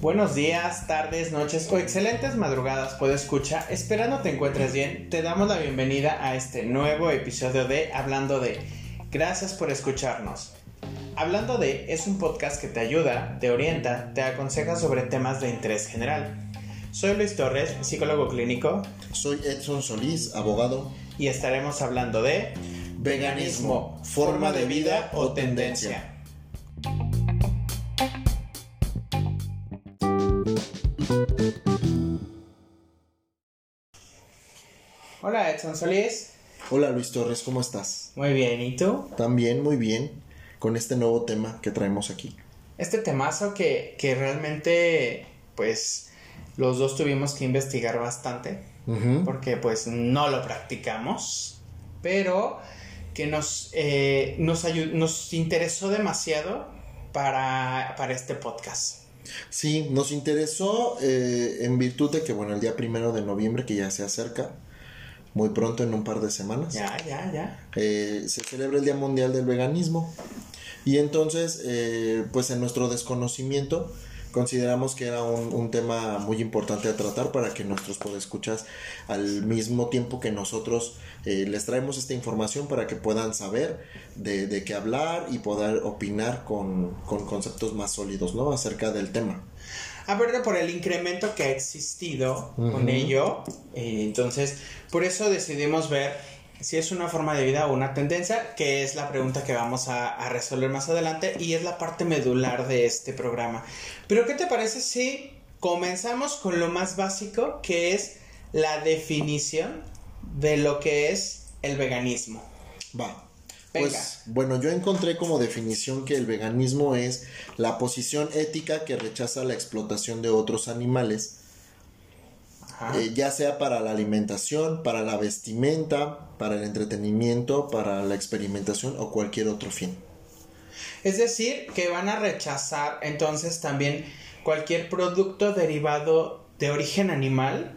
Buenos días, tardes, noches o excelentes madrugadas, puedo escuchar. Esperando te encuentres bien, te damos la bienvenida a este nuevo episodio de Hablando de. Gracias por escucharnos. Hablando de es un podcast que te ayuda, te orienta, te aconseja sobre temas de interés general. Soy Luis Torres, psicólogo clínico. Soy Edson Solís, abogado. Y estaremos hablando de veganismo, forma de vida o tendencia. Hola Edson Solís. Hola Luis Torres, ¿cómo estás? Muy bien, ¿y tú? También muy bien, con este nuevo tema que traemos aquí. Este temazo que, que realmente, pues, los dos tuvimos que investigar bastante, porque pues no lo practicamos, pero que nos, eh, nos, nos interesó demasiado para, para este podcast. Sí, nos interesó eh, en virtud de que, bueno, el día primero de noviembre, que ya se acerca, muy pronto, en un par de semanas. Ya, ya, ya. Eh, se celebra el Día Mundial del Veganismo. Y entonces, eh, pues en nuestro desconocimiento, consideramos que era un, tema muy importante a tratar para que nuestros podescuchas, al mismo tiempo que nosotros eh, les traemos esta información para que puedan saber de, qué hablar y poder opinar con, conceptos más sólidos, ¿no? Acerca del tema. Aparte por el incremento que ha existido con ello, eh, entonces por eso decidimos ver si es una forma de vida o una tendencia, que es la pregunta que vamos a, resolver más adelante y es la parte medular de este programa. Pero ¿qué te parece si comenzamos con lo más básico, que es la definición de lo que es el veganismo? Va. Pues bueno, yo encontré como definición que el veganismo es la posición ética que rechaza la explotación de otros animales eh, ya sea para la alimentación, para la vestimenta, para el entretenimiento, para la experimentación o cualquier otro fin. Es decir, que van a rechazar entonces también cualquier producto derivado de origen animal.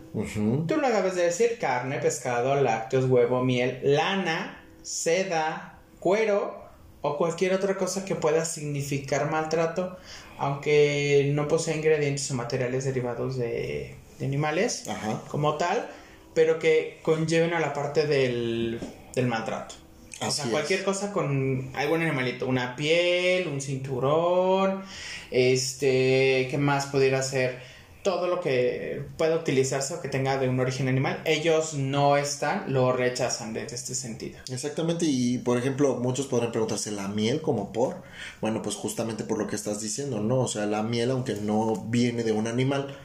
Tú lo acabas de decir, carne, pescado, lácteos, huevo, miel, lana, seda, cuero o cualquier otra cosa que pueda significar maltrato, aunque no posea ingredientes o materiales derivados de de animales como tal, pero que conlleven a la parte del, maltrato. o sea, cualquier cosa con algún animalito, una piel, un cinturón, este, ¿qué más pudiera ser? Todo lo que pueda utilizarse o que tenga de un origen animal, ellos no están, lo rechazan desde este sentido. Exactamente, y por ejemplo, muchos podrán preguntarse, ¿la miel como por? Bueno, pues justamente por lo que estás diciendo, ¿no? O sea, la miel, aunque no viene de un animal,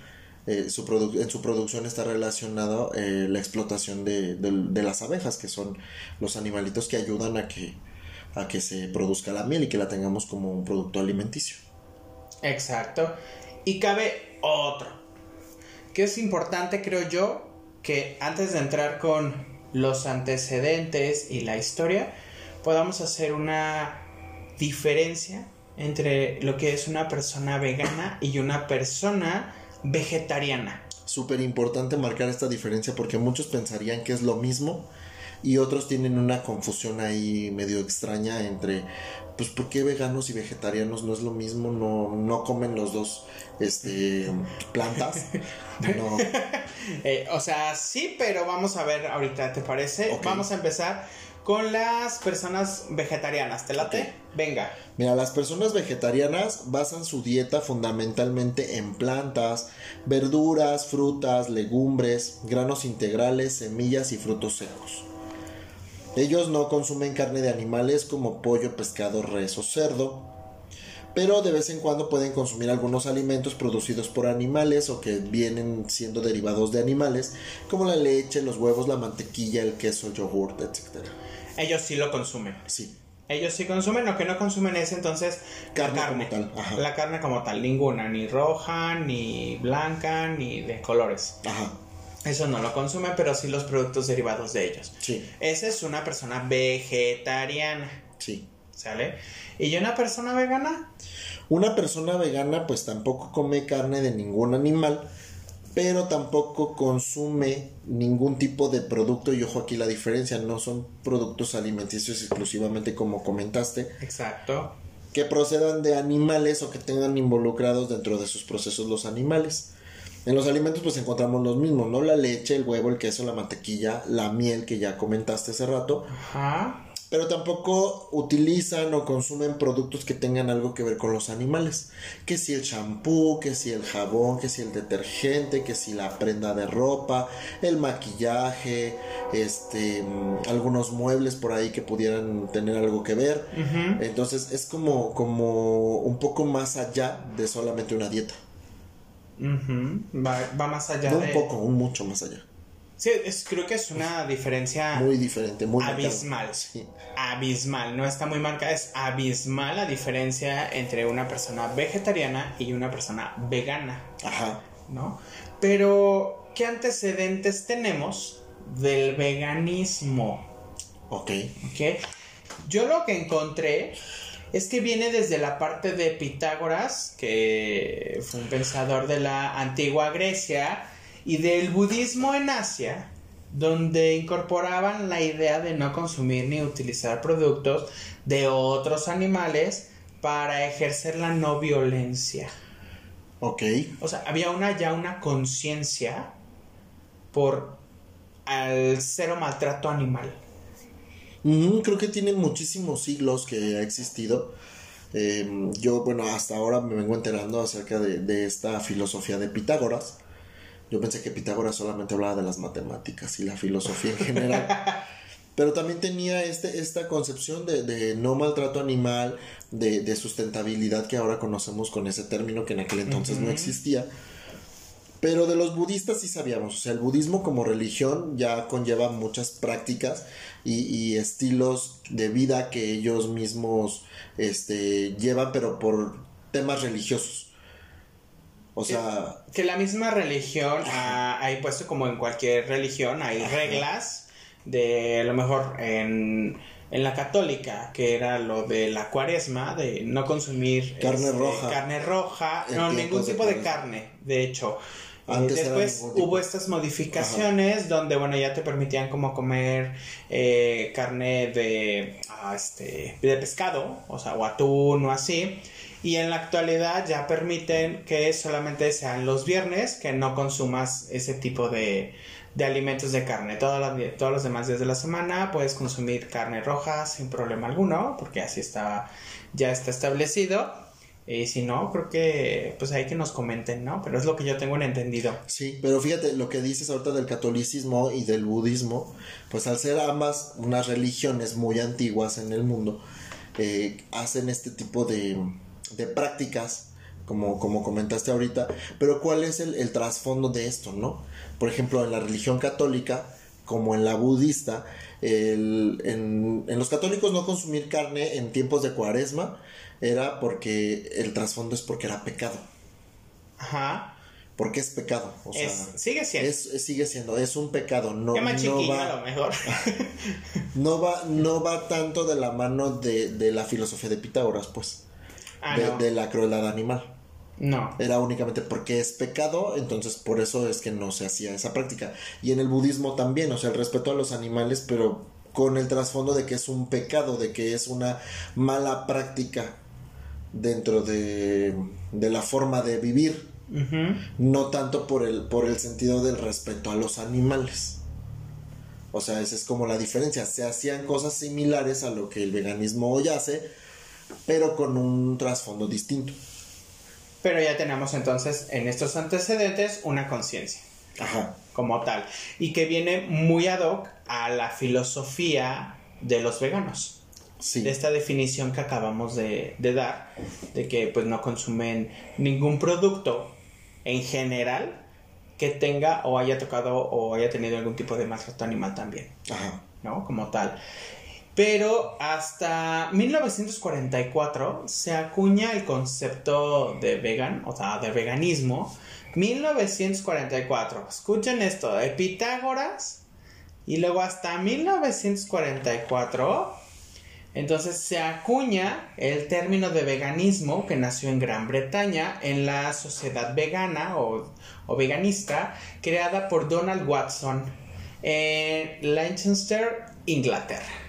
eh, en su producción está relacionado eh, la explotación de, las abejas, que son los animalitos que ayudan a que, a que se produzca la miel y que la tengamos como un producto alimenticio. Exacto. Y cabe otro, que es importante, creo yo, que antes de entrar con los antecedentes y la historia, podamos hacer una diferencia entre lo que es una persona vegana y una persona vegetariana. Súper importante marcar esta diferencia porque muchos pensarían que es lo mismo y otros tienen una confusión ahí medio extraña entre, pues, ¿por qué veganos y vegetarianos no es lo mismo? No, no comen los dos este, plantas. No. Eh, o sea, sí, pero vamos a ver ahorita, ¿te parece? Vamos a empezar con las personas vegetarianas. ¿Te late? Venga. Mira, las personas vegetarianas basan su dieta fundamentalmente en plantas, verduras, frutas, legumbres, granos integrales, semillas y frutos secos. Ellos no consumen carne de animales como pollo, pescado, res o cerdo, pero de vez en cuando pueden consumir algunos alimentos producidos por animales o que vienen siendo derivados de animales, como la leche, los huevos, la mantequilla, el queso, el yogurt, etc. Ellos sí lo consumen. Sí. Ellos sí consumen, lo que no consumen es entonces carne la carne. Como tal. La carne como tal, ninguna, ni roja, ni blanca, ni de colores. Ajá. Eso no lo consumen, pero sí los productos derivados de ellos. Sí. Esa es una persona vegetariana. Sí. ¿Sale? ¿Y una persona vegana? Una persona vegana pues tampoco come carne de ningún animal, pero tampoco consume ningún tipo de producto y ojo aquí la diferencia, no son productos alimenticios exclusivamente como comentaste. Exacto. Que procedan de animales o que tengan involucrados dentro de sus procesos los animales. En los alimentos pues encontramos los mismos, ¿no? La leche, el huevo, el queso, la mantequilla, la miel que ya comentaste hace rato. Ajá. Pero tampoco utilizan o consumen productos que tengan algo que ver con los animales. Que si el champú, que si el jabón, que si el detergente, que si la prenda de ropa, el maquillaje, este, mm, algunos muebles por ahí que pudieran tener algo que ver. Entonces es como, como un poco más allá de solamente una dieta. va, va, más allá no un poco, un mucho más allá. Sí, es, creo que es una diferencia muy diferente, muy abismal. Abismal, no está muy marcada, es abismal la diferencia entre una persona vegetariana y una persona vegana. Ajá. ¿No? Pero, ¿qué antecedentes tenemos del veganismo? Ok. Ok. Yo lo que encontré es que viene desde la parte de Pitágoras, que fue un pensador de la antigua Grecia, y del budismo en Asia, donde incorporaban la idea de no consumir ni utilizar productos de otros animales para ejercer la no violencia. Ok. O sea, había una ya una conciencia por al cero maltrato animal. creo que tiene muchísimos siglos que ha existido. Em, yo, bueno, hasta ahora me vengo enterando acerca de, de esta filosofía de Pitágoras yo pensé que Pitágoras solamente hablaba de las matemáticas y la filosofía en general. Pero también tenía este, esta concepción de, no maltrato animal, de, sustentabilidad que ahora conocemos con ese término que en aquel entonces no existía. Pero de los budistas sí sabíamos, o sea, el budismo como religión ya conlleva muchas prácticas y, estilos de vida que ellos mismos este, llevan, pero por temas religiosos. O sea... Que, la misma religión ha, ha, puesto como en cualquier religión, hay reglas de a lo mejor en, en, la católica, que era lo de la cuaresma, de no consumir carne este, roja. Carne roja, no, ningún tipo de, carne, de hecho. Eh, después hubo estas modificaciones donde, bueno, ya te permitían como comer eh, carne de, ah, este, de pescado, o sea, o atún o así. Y en la actualidad ya permiten que solamente sean los viernes que no consumas ese tipo de, de alimentos de carne. todos los demás días de la semana puedes consumir carne roja sin problema alguno, porque así está, ya está establecido. Y si no, creo que pues hay que nos comenten, ¿no? Pero es lo que yo tengo en entendido. Sí, pero fíjate, lo que dices ahorita del catolicismo y del budismo, pues al ser ambas unas religiones muy antiguas en el mundo, eh, hacen este tipo de, de prácticas, como, como comentaste ahorita, pero ¿cuál es el, trasfondo de esto, no? Por ejemplo, en la religión católica, como en la budista, el, en, en, los católicos no consumir carne en tiempos de cuaresma era porque el trasfondo es porque era pecado. Ajá. Porque es pecado. O sea, sigue siendo. Es, sigue siendo, es un pecado. No, no va, a lo mejor. no, va, no va tanto de la mano de, de la filosofía de Pitágoras, pues. Ah, de, la crueldad animal. No. Era únicamente porque es pecado, entonces por eso es que no se hacía esa práctica. Y en el budismo también, o sea, el respeto a los animales, pero con el trasfondo de que es un pecado, de que es una mala práctica dentro de, de la forma de vivir. No tanto por el, por el sentido del respeto a los animales. O sea, esa es como la diferencia. Se hacían cosas similares a lo que el veganismo hoy hace, pero con un trasfondo distinto. Pero ya tenemos entonces en estos antecedentes una conciencia. Ajá. Como tal. Y que viene muy ad hoc a la filosofía de los veganos. Sí. De esta definición que acabamos de, dar, de que pues no consumen ningún producto en general que tenga o haya tocado o haya tenido algún tipo de maltrato animal también. Ajá. ¿No? Como tal. Pero hasta 1944 se acuña el concepto de vegan, o sea, de veganismo. 1944, escuchen esto, de Pitágoras. Y luego hasta 1944 Entonces se acuña el término de veganismo que nació en Gran Bretaña en la sociedad vegana o, veganista creada por Donald Watson en Leicester, Inglaterra.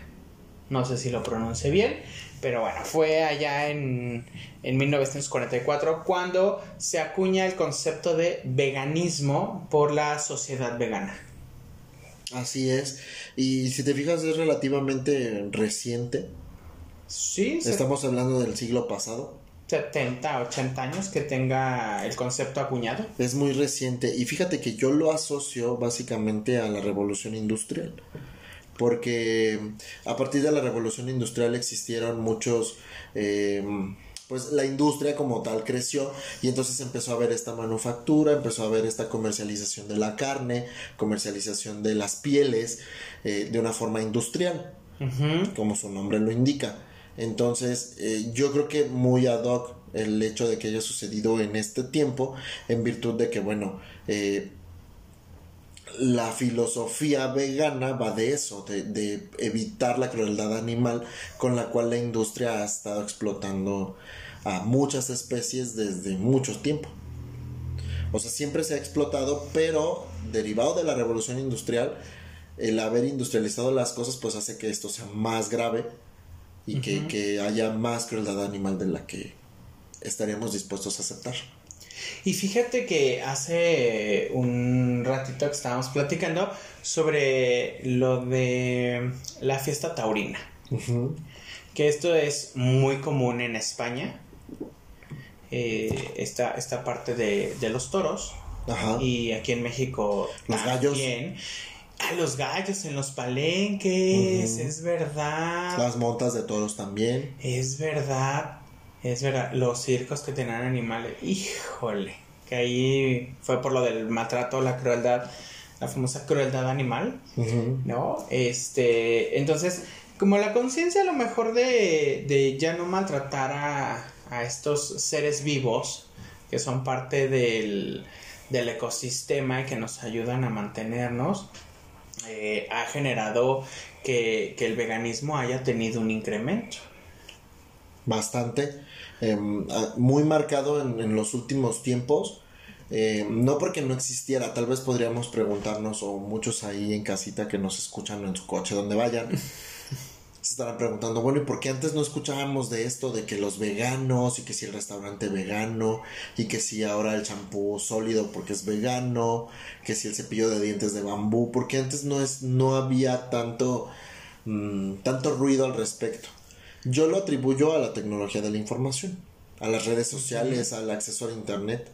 No sé si lo pronuncie bien, pero bueno, fue allá en, en 1944 cuando se acuña el concepto de veganismo por la sociedad vegana. Así es. Y si te fijas, es relativamente reciente. Sí. Estamos hablando del siglo pasado. 70, 80 años que tenga el concepto acuñado. Es muy reciente. Y fíjate que yo lo asocio básicamente a la revolución industrial. Porque a partir de la revolución industrial existieron muchos... Eh, pues la industria como tal creció y entonces empezó a haber esta manufactura, empezó a haber esta comercialización de la carne, comercialización de las pieles eh, de una forma industrial, como su nombre lo indica. Entonces, eh, yo creo que muy ad hoc el hecho de que haya sucedido en este tiempo, en virtud de que, bueno, eh, la filosofía vegana va de eso, de, de, evitar la crueldad animal con la cual la industria ha estado explotando a muchas especies desde mucho tiempo. O sea, siempre se ha explotado, pero derivado de la revolución industrial, el haber industrializado las cosas pues hace que esto sea más grave y que, que haya más crueldad animal de la que estaríamos dispuestos a aceptar. Y fíjate que hace un ratito que estábamos platicando sobre lo de la fiesta taurina. Que esto es muy común en España. Eh, esta, esta parte de, los toros. Y aquí en México los gallos. A los gallos en los palenques, es verdad. Las montas de toros también. Es verdad. Es verdad, los circos que tenían animales, híjole, que ahí fue por lo del maltrato, la crueldad, la famosa crueldad animal, ¿no? Este, entonces, como la conciencia a lo mejor de, de ya no maltratar a, a, estos seres vivos, que son parte del, del ecosistema y que nos ayudan a mantenernos, eh, ha generado que, que el veganismo haya tenido un incremento. Bastante, em, muy marcado en, los últimos tiempos. Em, no porque no existiera, tal vez podríamos preguntarnos, o muchos ahí en casita que nos escuchan en su coche, donde vayan, se estarán preguntando, bueno, ¿y por qué antes no escuchábamos de esto, de que los veganos, y que si el restaurante vegano, y que si ahora el champú sólido porque es vegano, que si el cepillo de dientes de bambú, porque antes no, es, no había tanto, mm, tanto ruido al respecto. Yo lo atribuyo a la tecnología de la información, a las redes sociales, al acceso a Internet,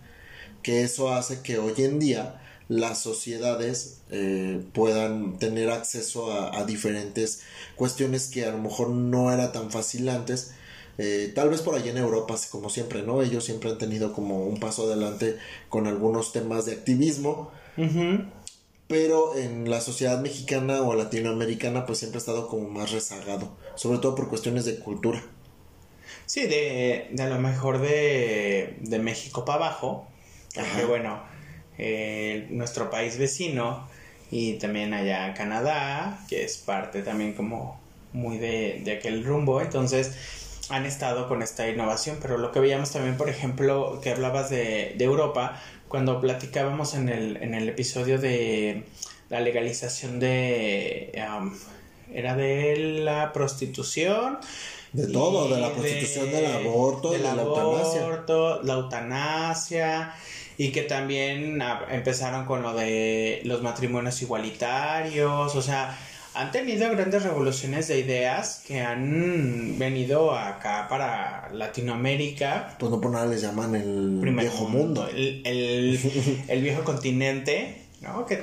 que eso hace que hoy en día las sociedades eh, puedan tener acceso a, diferentes cuestiones que a lo mejor no era tan fácil antes. Eh, tal vez por allá en Europa, como siempre, ¿no? Ellos siempre han tenido como un paso adelante con algunos temas de activismo pero en la sociedad mexicana o latinoamericana pues siempre ha estado como más rezagado, sobre todo por cuestiones de cultura. Sí, de, de a lo mejor de, de México para abajo, porque bueno, eh, nuestro país vecino y también allá Canadá, que es parte también como muy de, de aquel rumbo, entonces han estado con esta innovación, pero lo que veíamos también, por ejemplo, que hablabas de, de Europa, cuando platicábamos en el, en el episodio de la legalización de... era de la prostitución. De todo, de la prostitución, del aborto, de la eutanasia. La eutanasia y que también empezaron con lo de los matrimonios igualitarios, o sea, han tenido grandes revoluciones de ideas que han venido acá para Latinoamérica. Pues no por nada les llaman el viejo mundo. El, viejo continente, ¿no? Que,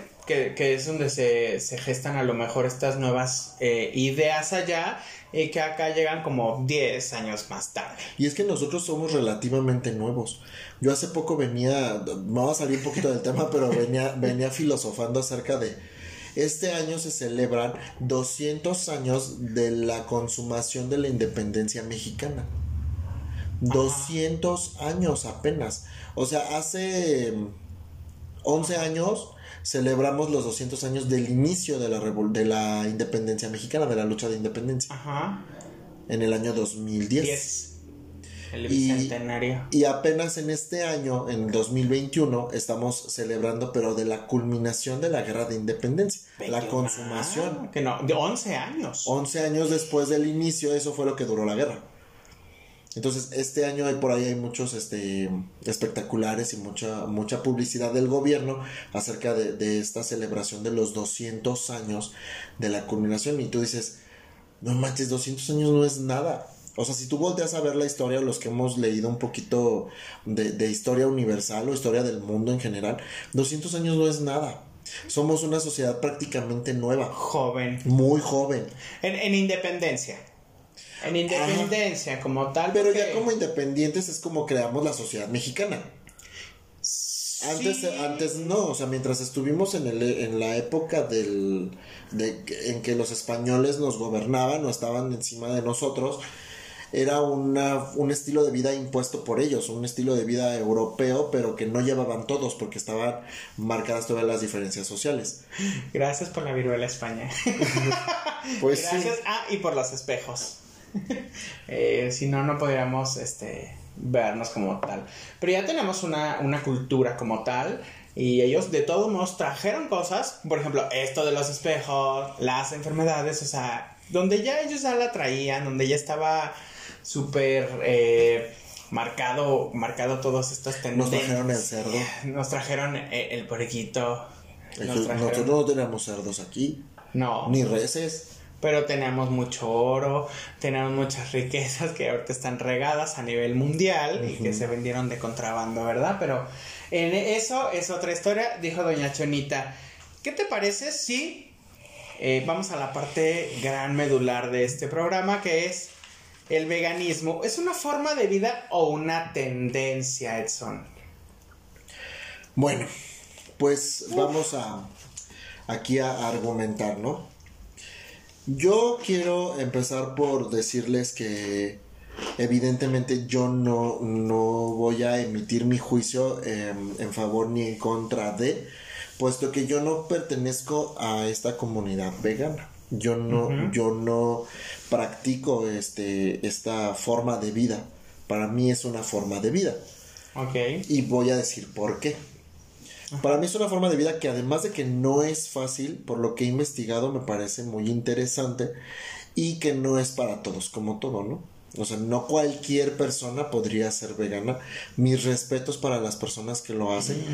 es donde se, gestan a lo mejor estas nuevas eh, ideas allá y que acá llegan como 10 años más tarde. Y es que nosotros somos relativamente nuevos. Yo hace poco venía, vamos a salir un poquito del tema, pero venía, venía filosofando acerca de este año se celebran 200 años de la consumación de la independencia mexicana. 200 años apenas. O sea, hace 11 años celebramos los 200 años del inicio de la, de la independencia mexicana, de la lucha de independencia. Ajá. en el año 2010. 10. El bicentenario. Y, apenas en este año, en 2021, estamos celebrando, pero de la culminación de la guerra de independencia, la consumación. que no, de 11 años. 11 años después del inicio, eso fue lo que duró la guerra. Entonces, este año hay por ahí hay muchos este, espectaculares y mucha, mucha publicidad del gobierno acerca de, de esta celebración de los 200 años de la culminación. Y tú dices, no manches, 200 años no es nada. O sea, si tú volteas a ver la historia, los que hemos leído un poquito de, de historia universal o historia del mundo en general, 200 años no es nada. Somos una sociedad prácticamente nueva. Joven. Muy joven. En, en independencia. En independencia como tal. Pero ya como independientes es como creamos la sociedad mexicana. Antes, antes no, o sea, mientras estuvimos en, el, en la época del, de, en que los españoles nos gobernaban o estaban encima de nosotros, era una, un estilo de vida impuesto por ellos, un estilo de vida europeo, pero que no llevaban todos porque estaban marcadas todas las diferencias sociales. Gracias por la viruela España. pues Gracias. Ah, y por los espejos. Eh, si no, no podríamos este, vernos como tal. Pero ya tenemos una, una cultura como tal. Y ellos de todos modos trajeron cosas, por ejemplo, esto de los espejos, las enfermedades, o sea, donde ya ellos ya la traían, donde ya estaba súper eh, marcado, marcado todos estos tendencias. Nos trajeron el cerdo. Nos trajeron eh, el, porquito. Nosotros no tenemos cerdos aquí. No. Ni reses pero tenemos mucho oro, tenemos muchas riquezas que ahorita están regadas a nivel mundial y que se vendieron de contrabando, ¿verdad? Pero en eso es otra historia, dijo doña Chonita. ¿Qué te parece si eh, vamos a la parte gran medular de este programa que es el veganismo? ¿Es una forma de vida o una tendencia, Edson? Bueno, pues vamos a aquí a argumentar, ¿no? Yo quiero empezar por decirles que evidentemente yo no, no voy a emitir mi juicio en favor ni en contra de, puesto que yo no pertenezco a esta comunidad vegana. Yo no, yo no practico este, esta forma de vida. Para mí es una forma de vida. Okay. Y voy a decir por qué. Para mí es una forma de vida que además de que no es fácil, por lo que he investigado me parece muy interesante y que no es para todos, como todo, ¿no? O sea, no cualquier persona podría ser vegana. Mis respetos para las personas que lo hacen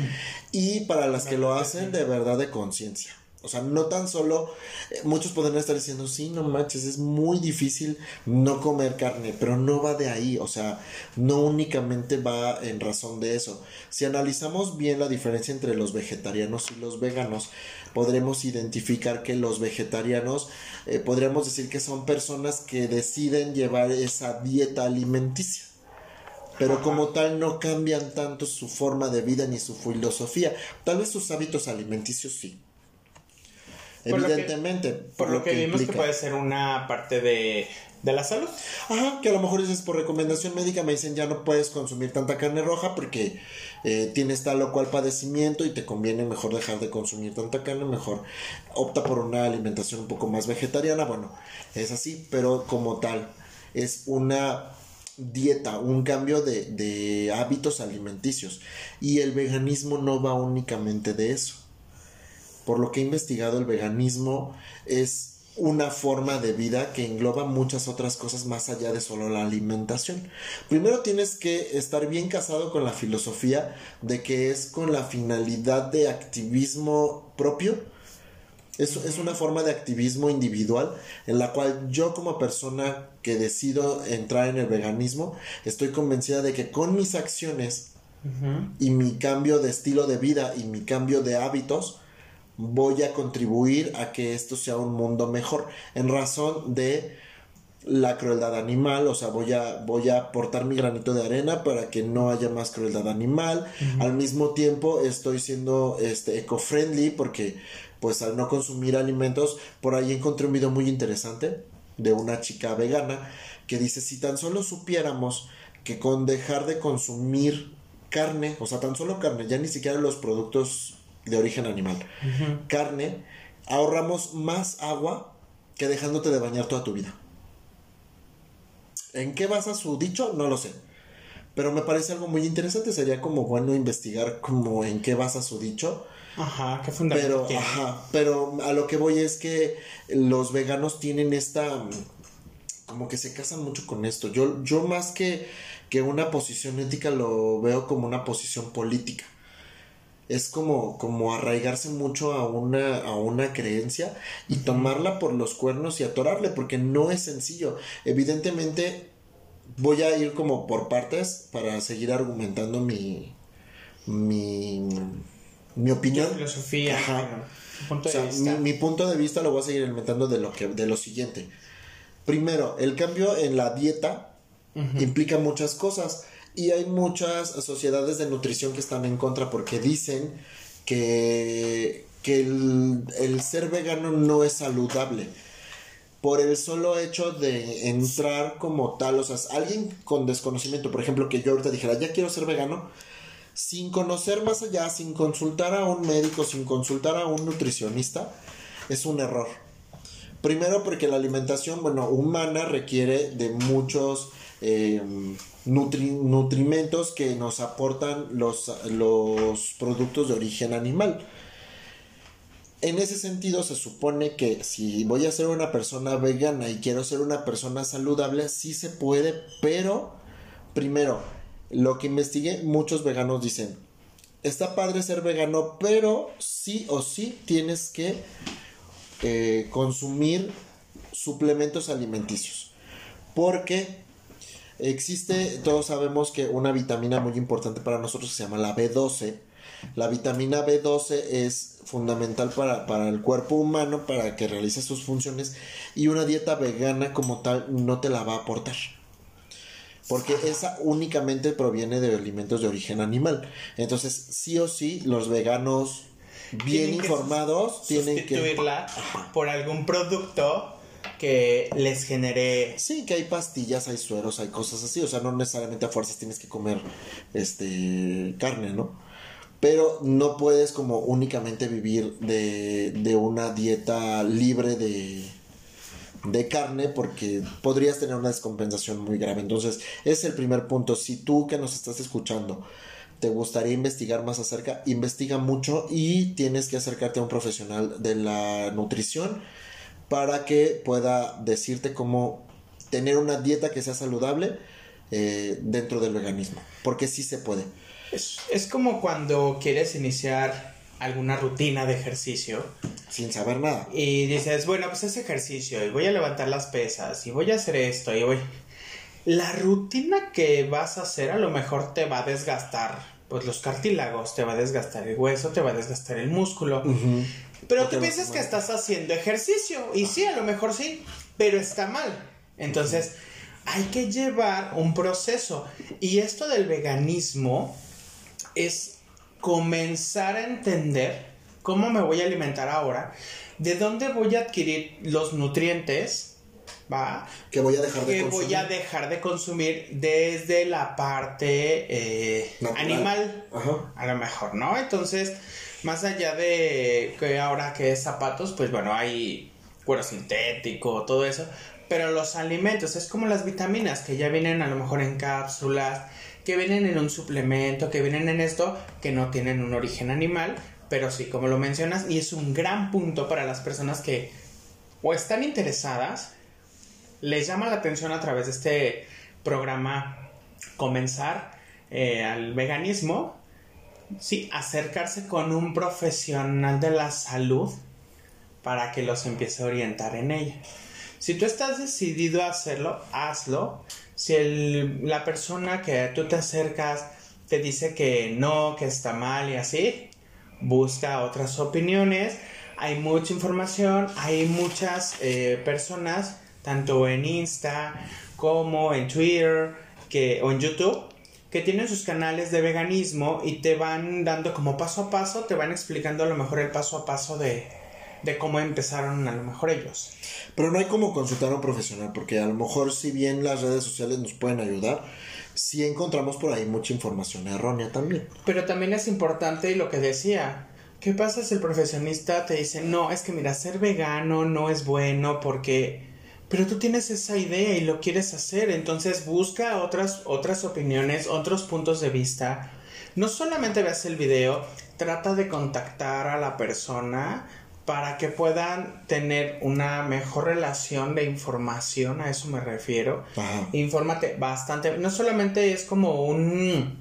y para las que lo hacen de verdad de conciencia. O sea, no tan solo, eh, muchos podrían estar diciendo, sí, no manches, es muy difícil no comer carne, pero no va de ahí, o sea, no únicamente va en razón de eso. Si analizamos bien la diferencia entre los vegetarianos y los veganos, podremos identificar que los vegetarianos, eh, podríamos decir que son personas que deciden llevar esa dieta alimenticia pero como tal no cambian tanto su forma de vida ni su filosofía. Tal vez sus hábitos alimenticios sí, Evidentemente. por, lo que, vimos que puede ser una parte de, de la salud. Ajá, que a lo mejor dices por recomendación médica, me dicen ya no puedes consumir tanta carne roja porque eh, tienes tal o cual padecimiento y te conviene mejor dejar de consumir tanta carne, mejor opta por una alimentación un poco más vegetariana. Bueno, es así, pero como tal, es una dieta, un cambio de, de hábitos alimenticios. Y el veganismo no va únicamente de eso por lo que he investigado, el veganismo es una forma de vida que engloba muchas otras cosas más allá de solo la alimentación. Primero tienes que estar bien casado con la filosofía de que es con la finalidad de activismo propio. Es, es una forma de activismo individual en la cual yo como persona que decido entrar en el veganismo estoy convencida de que con mis acciones y mi cambio de estilo de vida y mi cambio de hábitos voy a contribuir a que esto sea un mundo mejor en razón de la crueldad animal, o sea, voy a, voy a aportar mi granito de arena para que no haya más crueldad animal. Al mismo tiempo estoy siendo este eco-friendly porque pues al no consumir alimentos, por ahí encontré un video muy interesante de una chica vegana que dice si tan solo supiéramos que con dejar de consumir carne, o sea, tan solo carne, ya ni siquiera los productos de origen animal, carne, ahorramos más agua que dejándote de bañar toda tu vida. ¿En qué basa su dicho? No lo sé. Pero me parece algo muy interesante. Sería como bueno investigar como en qué basa su dicho. Ajá, qué fundamento Pero, ajá, pero a lo que voy es que los veganos tienen esta como que se casan mucho con esto. Yo, yo más que, que una posición ética lo veo como una posición política. Es como, como arraigarse mucho a una, a una creencia y tomarla por los cuernos y atorarle, porque no es sencillo. Evidentemente, voy a ir como por partes para seguir argumentando mi, mi, mi opinión. filosofía, Ajá. punto O sea, de vista. Mi, mi punto de vista lo voy a seguir alimentando de lo que de lo siguiente. Primero, el cambio en la dieta implica muchas cosas y hay muchas sociedades de nutrición que están en contra porque dicen que, que el, el ser vegano no es saludable por el solo hecho de entrar como tal, o sea, alguien con desconocimiento, por ejemplo, que yo ahorita dijera, ya quiero ser vegano, sin conocer más allá, sin consultar a un médico, sin consultar a un nutricionista, es un error. Primero porque la alimentación, bueno, humana requiere de muchos eh, nutri- nutrimentos que nos aportan los, los productos de origen animal. En ese sentido se supone que si voy a ser una persona vegana y quiero ser una persona saludable, sí se puede, pero primero, lo que investigué, muchos veganos dicen, está padre ser vegano, pero sí o sí tienes que eh, consumir suplementos alimenticios. Porque existe, todos sabemos que una vitamina muy importante para nosotros se llama la B12. La vitamina B12 es fundamental para, para el cuerpo humano, para que realice sus funciones, y una dieta vegana como tal no te la va a aportar. Porque esa únicamente proviene de alimentos de origen animal. Entonces, sí o sí, los veganos bien Tienen que informados tienen que... sustituirla por algún producto que les genere Sí, que hay pastillas, hay sueros, hay cosas así. O sea, no necesariamente a fuerzas tienes que comer este carne, ¿no? Pero no puedes como únicamente vivir de, de una dieta libre de, de carne porque podrías tener una descompensación muy grave. Entonces, ese es el primer punto. Si tú que nos estás escuchando te gustaría investigar más acerca, investiga mucho y tienes que acercarte a un profesional de la nutrición para que pueda decirte cómo tener una dieta que sea saludable eh, dentro del veganismo. Porque sí se puede. Es, es como cuando quieres iniciar alguna rutina de ejercicio Sin saber nada. y dices, bueno, pues es ejercicio y voy a levantar las pesas y voy a hacer esto y voy... La rutina que vas a hacer a lo mejor te va a desgastar pues los cartílagos, te va a desgastar el hueso, te va a desgastar el músculo. No te tú piensas que estás haciendo ejercicio y sí, a lo mejor sí, pero está mal. Entonces, hay que llevar un proceso. Y esto del veganismo es comenzar a entender cómo me voy a alimentar ahora, de dónde voy a adquirir los nutrientes, ¿va? Que voy a dejar de que consumir. voy a dejar de consumir desde la parte eh, animal, Ajá. a lo mejor, ¿no? Entonces, más allá de que ahora que es zapatos, pues bueno, hay cuero sintético, todo eso, pero los alimentos es como las vitaminas que ya vienen a lo mejor en cápsulas, que vienen en un suplemento, que vienen en esto, que no tienen un origen animal, pero sí, como lo mencionas, y es un gran punto para las personas que o están interesadas, les llama la atención a través de este programa comenzar eh, al veganismo, sí, acercarse con un profesional de la salud para que los empiece a orientar en ella. Si tú estás decidido a hacerlo, hazlo. Si la persona que tú te acercas te dice que no, que está mal y así, busca otras opiniones. Hay mucha información, hay muchas eh, personas, tanto en Insta como en Twitter que, o en YouTube, que tienen sus canales de veganismo y te van dando como paso a paso, te van explicando a lo mejor el paso a paso de, de cómo empezaron a lo mejor ellos. Pero no hay como consultar a un profesional, porque a lo mejor si bien las redes sociales nos pueden ayudar, sí encontramos por ahí mucha información errónea también. Pero también es importante lo que decía. ¿Qué pasa si el profesionista te dice, no, es que mira, ser vegano no es bueno porque pero tú tienes esa idea y lo quieres hacer, entonces busca otras, otras opiniones, otros puntos de vista. No solamente veas el video, trata de contactar a la persona para que puedan tener una mejor relación de información, a eso me refiero. Infórmate bastante, no solamente es como un,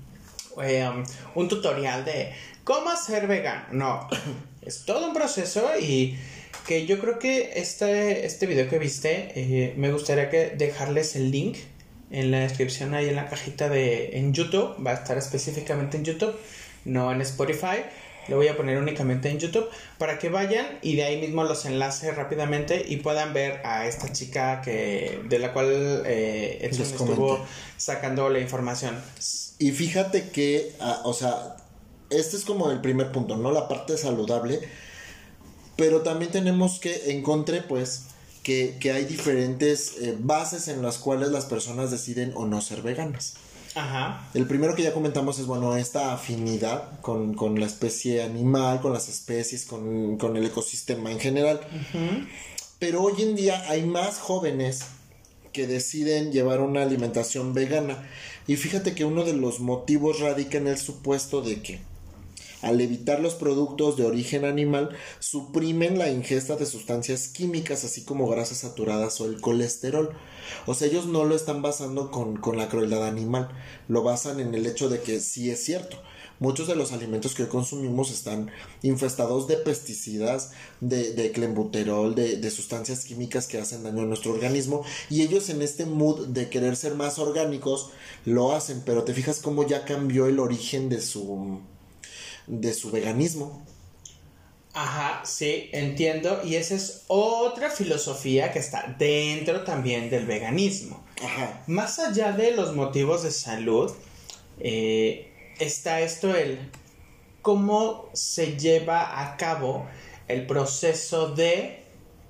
eh, um, un tutorial de cómo hacer vegano, no, es todo un proceso y que yo creo que este, este video que viste, eh, me gustaría que dejarles el link en la descripción ahí en la cajita de en YouTube, va a estar específicamente en YouTube, no en Spotify. Lo voy a poner únicamente en YouTube para que vayan y de ahí mismo los enlace rápidamente y puedan ver a esta chica que de la cual eh, estuvo sacando la información. Y fíjate que, ah, o sea, este es como el primer punto, ¿no? La parte saludable pero también tenemos que encontré pues que, hay diferentes eh, bases en las cuales las personas deciden o no ser veganas. Ajá. El primero que ya comentamos es, bueno, esta afinidad con, la especie animal, con las especies, con, el ecosistema en general. Pero hoy en día hay más jóvenes que deciden llevar una alimentación vegana. Y fíjate que uno de los motivos radica en el supuesto de que al evitar los productos de origen animal, suprimen la ingesta de sustancias químicas, así como grasas saturadas o el colesterol. O sea, ellos no lo están basando con, la crueldad animal, lo basan en el hecho de que sí es cierto. Muchos de los alimentos que hoy consumimos están infestados de pesticidas, de, de de, de, sustancias químicas que hacen daño a nuestro organismo. Y ellos en este mood de querer ser más orgánicos lo hacen, pero te fijas cómo ya cambió el origen de su, de su veganismo. Ajá, sí, entiendo. Y esa es otra filosofía que está dentro también del veganismo. Ajá. Más allá de los motivos de salud, eh, está esto el cómo se lleva a cabo el proceso de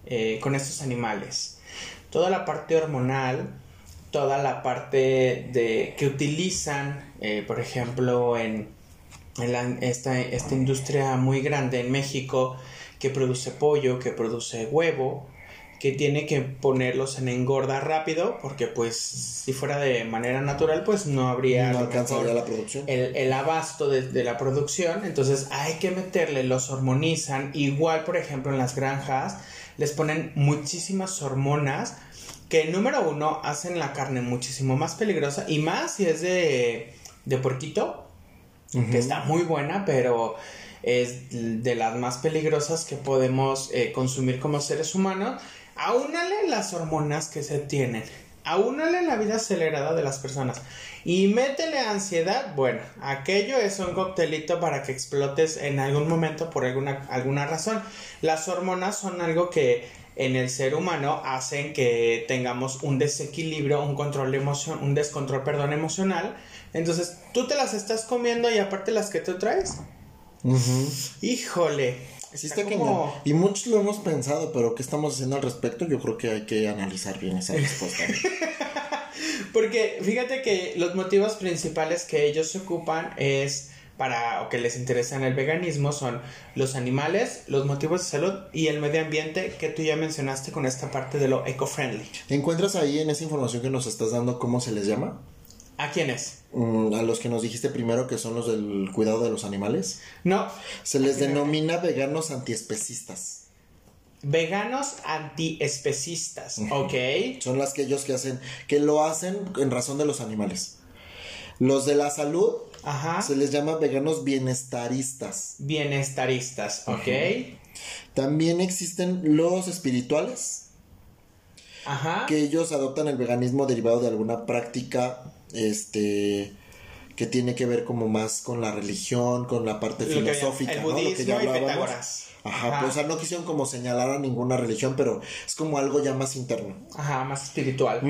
eh, con estos animales. Toda la parte hormonal, toda la parte de que utilizan, eh, por ejemplo, en esta, esta industria muy grande en México que produce pollo, que produce huevo, que tiene que ponerlos en engorda rápido porque pues si fuera de manera natural pues no habría no alcanzaría la producción. el, abasto de, la producción. Entonces hay que meterle los hormonizan. Igual por ejemplo en las granjas les ponen muchísimas hormonas que número uno hacen la carne muchísimo más peligrosa y más si es de de porquito que está muy buena, pero es de las más peligrosas que podemos eh, consumir como seres humanos. Aúnale las hormonas que se tienen. Aúnale la vida acelerada de las personas. Y métele ansiedad. Bueno, aquello es un coctelito para que explotes en algún momento por alguna, alguna razón. Las hormonas son algo que en el ser humano hacen que tengamos un desequilibrio, un control emoción, un descontrol, perdón, emocional entonces, tú te las estás comiendo y aparte las que tú traes. Híjole. Y muchos lo hemos pensado, pero ¿qué estamos haciendo al respecto? Yo creo que hay que analizar bien esa respuesta. Porque fíjate que los motivos principales que ellos se ocupan es para o que les interesa en el veganismo son los animales, los motivos de salud y el medio ambiente que tú ya mencionaste con esta parte de lo eco-friendly. ¿Encuentras ahí en esa información que nos estás dando cómo se les llama? ¿A quiénes? Mm, a los que nos dijiste primero que son los del cuidado de los animales. No. Se les denomina veganos antiespecistas. Veganos antiespecistas, ok. Son las que ellos que hacen, que lo hacen en razón de los animales. Los de la salud Ajá. se les llama veganos bienestaristas. Bienestaristas, ok. También existen los espirituales. Ajá. Que ellos adoptan el veganismo derivado de alguna práctica este que tiene que ver como más con la religión, con la parte filosófica, el budismo Lo que ya hablábamos. Ajá, Pues, o sea, no quisieron como señalar a ninguna religión, pero es como algo ya más interno. Ajá, más espiritual.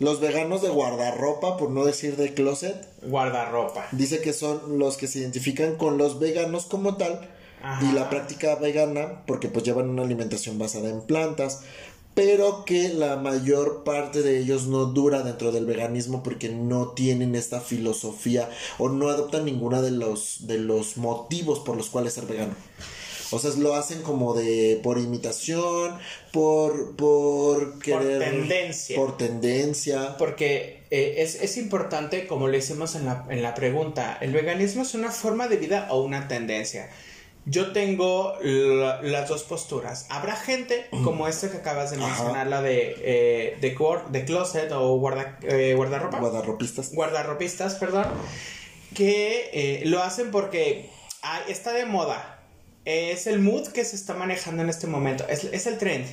Los veganos de guardarropa, por no decir de closet. Guardarropa. Dice que son los que se identifican con los veganos como tal. Y la práctica vegana, porque pues llevan una alimentación basada en plantas, pero que la mayor parte de ellos no dura dentro del veganismo porque no tienen esta filosofía o no adoptan ninguna de los de los motivos por los cuales ser vegano. O sea, lo hacen como de por imitación, por por querer por tendencia. Por tendencia. Porque eh, es, es, importante, como le hicimos en la, en la pregunta, ¿el veganismo es una forma de vida o una tendencia? Yo tengo las dos posturas. Habrá gente como esta que acabas de mencionar, la de, eh, de, de, closet o guarda, eh, guardarropa. Guardarropistas. Guardarropistas, perdón. Que eh, lo hacen porque está de moda. Es el mood que se está manejando en este momento. Es, es el trend.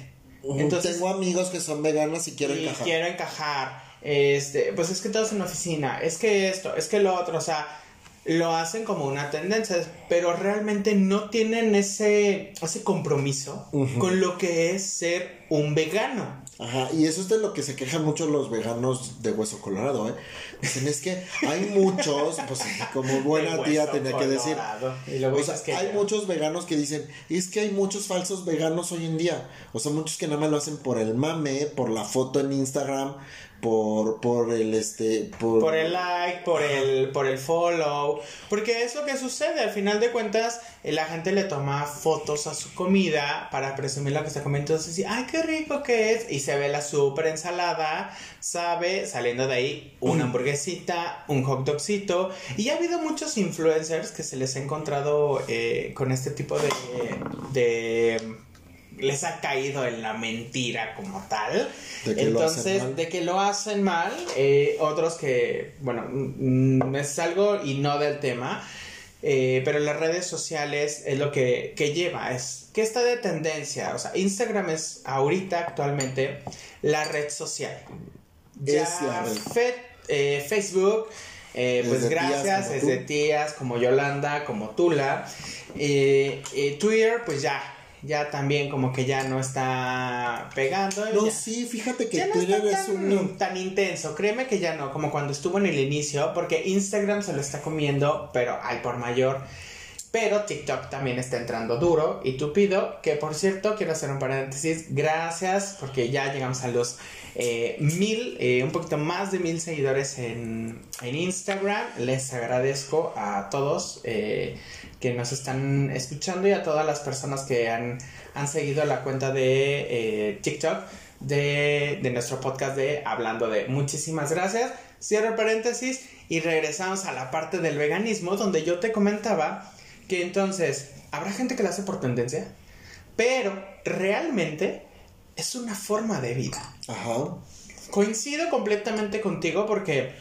Entonces, tengo amigos que son veganos y quiero encajar. Quiero encajar. Este, pues es que todos en la oficina. Es que esto, es que lo otro. O sea lo hacen como una tendencia, pero realmente no tienen ese, ese compromiso con lo que es ser un vegano. Ajá, y eso es de lo que se quejan mucho los veganos de hueso colorado, ¿eh? Dicen, es que hay muchos, pues como buena tía tenía que decir. o sea, hay muchos veganos que dicen, es que hay muchos falsos veganos hoy en día. O sea, muchos que nada más lo hacen por el mame, por la foto en Instagram, por, por el este por, el like por el por el follow. Porque es lo que sucede al final de cuentas eh, la gente le toma fotos a su comida para presumir lo que está comiendo. Entonces ay qué rico que es y se ve la super ensalada sabe saliendo de ahí una hamburguesita un hot dogcito. Y ha habido muchos influencers que se les ha encontrado eh, con este tipo de de les ha caído en la mentira como tal. Entonces, de que lo hacen mal, eh, otros que, bueno, mm, es algo y no del tema, eh, pero las redes sociales es lo que, lleva, es que está de tendencia, o sea, Instagram es ahorita actualmente la red social. Ya es la red. Eh, Facebook, pues gracias, es de tías como Yolanda, como Tula. Twitter, pues ya, ya también como que ya no está pegando. No, sí, fíjate que Twitter es un... Tan intenso, créeme que ya no, como cuando estuvo en el inicio, porque Instagram se lo está comiendo, pero al por mayor. Pero TikTok también está entrando duro y tupido, que por cierto, quiero hacer un paréntesis, gracias, porque ya llegamos a los eh, mil, eh, un poquito más de mil seguidores en, en Instagram. Les agradezco a todos. Eh, que nos están escuchando y a todas las personas que han, han seguido la cuenta de eh, TikTok de, de, nuestro podcast de Hablando de. Muchísimas gracias. Cierro el paréntesis y regresamos a la parte del veganismo donde yo te comentaba que entonces habrá gente que lo hace por tendencia, pero realmente es una forma de vida. Ajá. Coincido completamente contigo porque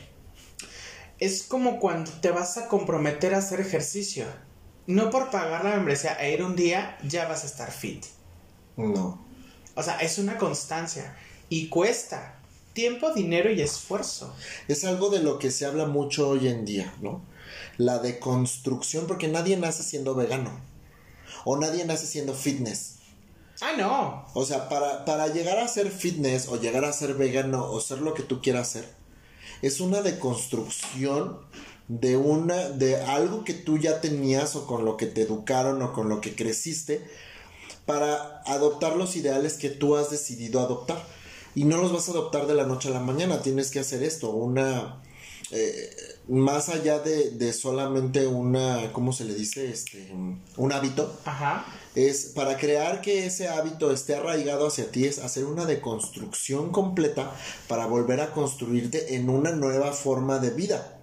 es como cuando te vas a comprometer a hacer ejercicio no por pagar la membresía e ir un día ya vas a estar fit. No. O sea, es una constancia y cuesta tiempo, dinero y esfuerzo. Es algo de lo que se habla mucho hoy en día, ¿no? La deconstrucción, porque nadie nace siendo vegano. O nadie nace siendo fitness. Ah, no. O sea, para, para llegar a ser fitness o llegar a ser vegano o ser lo que tú quieras ser, es una deconstrucción de una de algo que tú ya tenías o con lo que te educaron o con lo que creciste para adoptar los ideales que tú has decidido adoptar. Y no los vas a adoptar de la noche a la mañana tienes que hacer esto una eh, más allá de, solamente una cómo se le dice este un hábito. Ajá. es para crear que ese hábito esté arraigado hacia ti es hacer una deconstrucción completa para volver a construirte en una nueva forma de vida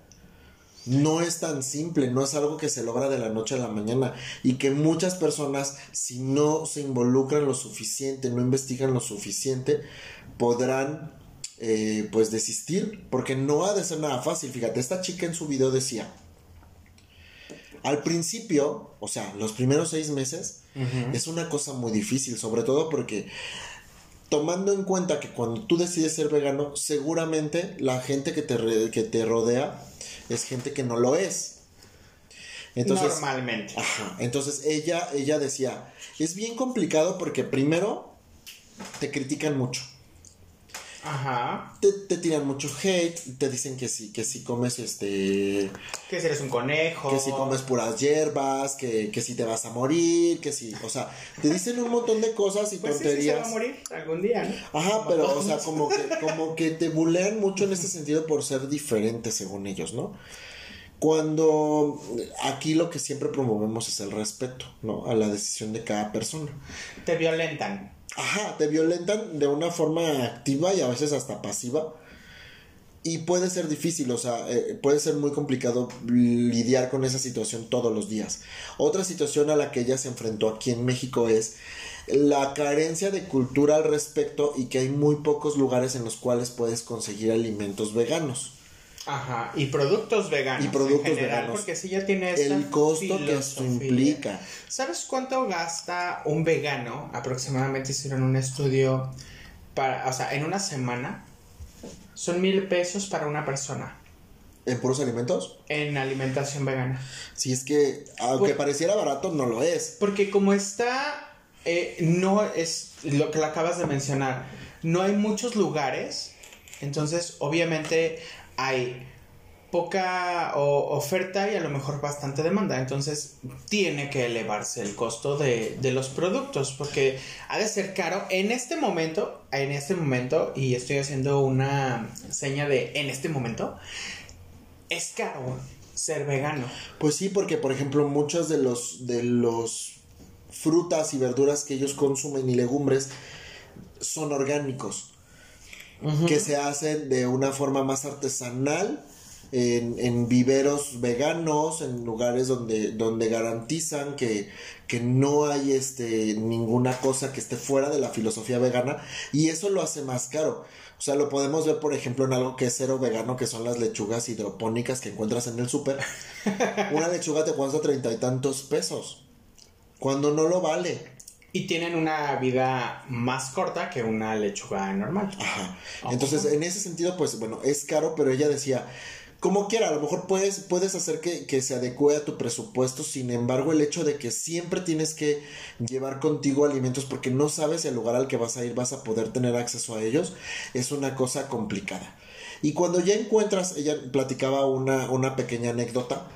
no es tan simple, no es algo que se logra de la noche a la mañana y que muchas personas si no se involucran lo suficiente, no investigan lo suficiente, podrán eh, pues desistir porque no ha de ser nada fácil. Fíjate, esta chica en su video decía, al principio, o sea, los primeros seis meses, es una cosa muy difícil, sobre todo porque tomando en cuenta que cuando tú decides ser vegano, seguramente la gente que te, que te rodea es gente que no lo es. Entonces, Normalmente. Ajá. Entonces ella, ella decía, es bien complicado porque primero te critican mucho. Ajá. Te, tiran mucho hate, te dicen que si, que si comes este... Que si eres un conejo. Que si comes puras hierbas, que, que si te vas a morir, que si... O sea, te dicen un montón de cosas y pues tonterías. Sí, se va a morir algún día, ¿no? Ajá, pero o sea, como que, como que te bulean mucho en este sentido por ser diferente según ellos, ¿no? Cuando aquí lo que siempre promovemos es el respeto, ¿no? A la decisión de cada persona. Te violentan. Ajá, te violentan de una forma activa y a veces hasta pasiva. Y puede ser difícil, o sea, eh, puede ser muy complicado lidiar con esa situación todos los días. Otra situación a la que ella se enfrentó aquí en México es la carencia de cultura al respecto y que hay muy pocos lugares en los cuales puedes conseguir alimentos veganos. Ajá, y productos veganos. Y productos en general, veganos. Porque si ya tiene El costo que eso implica. ¿Sabes cuánto gasta un vegano? Aproximadamente hicieron un estudio para, o sea, en una semana son mil pesos para una persona ¿En puros alimentos? en alimentación vegana. Si es que, aunque pareciera barato, no lo es. Porque como está, eh, no es lo que le acabas de mencionar, no hay muchos lugares, entonces obviamente hay poca oferta y a lo mejor bastante demanda, entonces tiene que elevarse el costo de, de los productos porque ha de ser caro en este momento, en este momento, y estoy haciendo una seña de en este momento, es caro ser vegano. Pues sí, porque por ejemplo muchos de los de los frutas y verduras que ellos consumen y legumbres son orgánicos, que se hacen de una forma más artesanal en, en viveros veganos, en lugares donde, donde garantizan que, que no hay este ninguna cosa que esté fuera de la filosofía vegana y eso lo hace más caro. O sea, lo podemos ver, por ejemplo, en algo que es cero vegano, que son las lechugas hidropónicas que encuentras en el súper. Una lechuga te cuesta treinta y tantos pesos. Cuando no lo vale. Y tienen una vida más corta que una lechuga normal. Ajá. Entonces, en ese sentido, pues bueno, es caro, pero ella decía, como quiera, a lo mejor puedes, puedes hacer que, que se adecue a tu presupuesto, sin embargo, el hecho de que siempre tienes que llevar contigo alimentos porque no sabes si al lugar al que vas a ir vas a poder tener acceso a ellos, es una cosa complicada. Y cuando ya encuentras, ella platicaba una, una pequeña anécdota,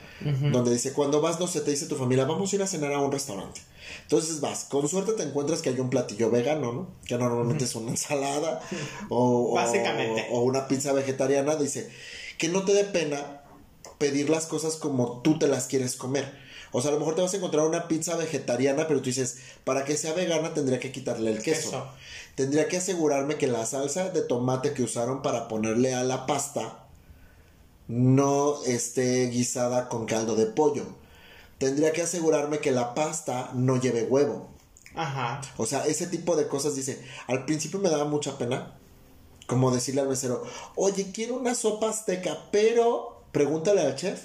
donde dice, cuando vas, no sé, te dice tu familia, vamos a ir a cenar a un restaurante. Entonces vas, con suerte te encuentras que hay un platillo vegano, ¿no? Que normalmente es una ensalada o, Básicamente. o una pizza vegetariana. Dice, que no te dé pena pedir las cosas como tú te las quieres comer. O sea, a lo mejor te vas a encontrar una pizza vegetariana, pero tú dices, para que sea vegana tendría que quitarle el queso. Queso. Tendría que asegurarme que la salsa de tomate que usaron para ponerle a la pasta no esté guisada con caldo de pollo. Tendría que asegurarme que la pasta no lleve huevo. Ajá. O sea, ese tipo de cosas dice, al principio me daba mucha pena, como decirle al mesero, oye, quiero una sopa azteca, pero pregúntale al chef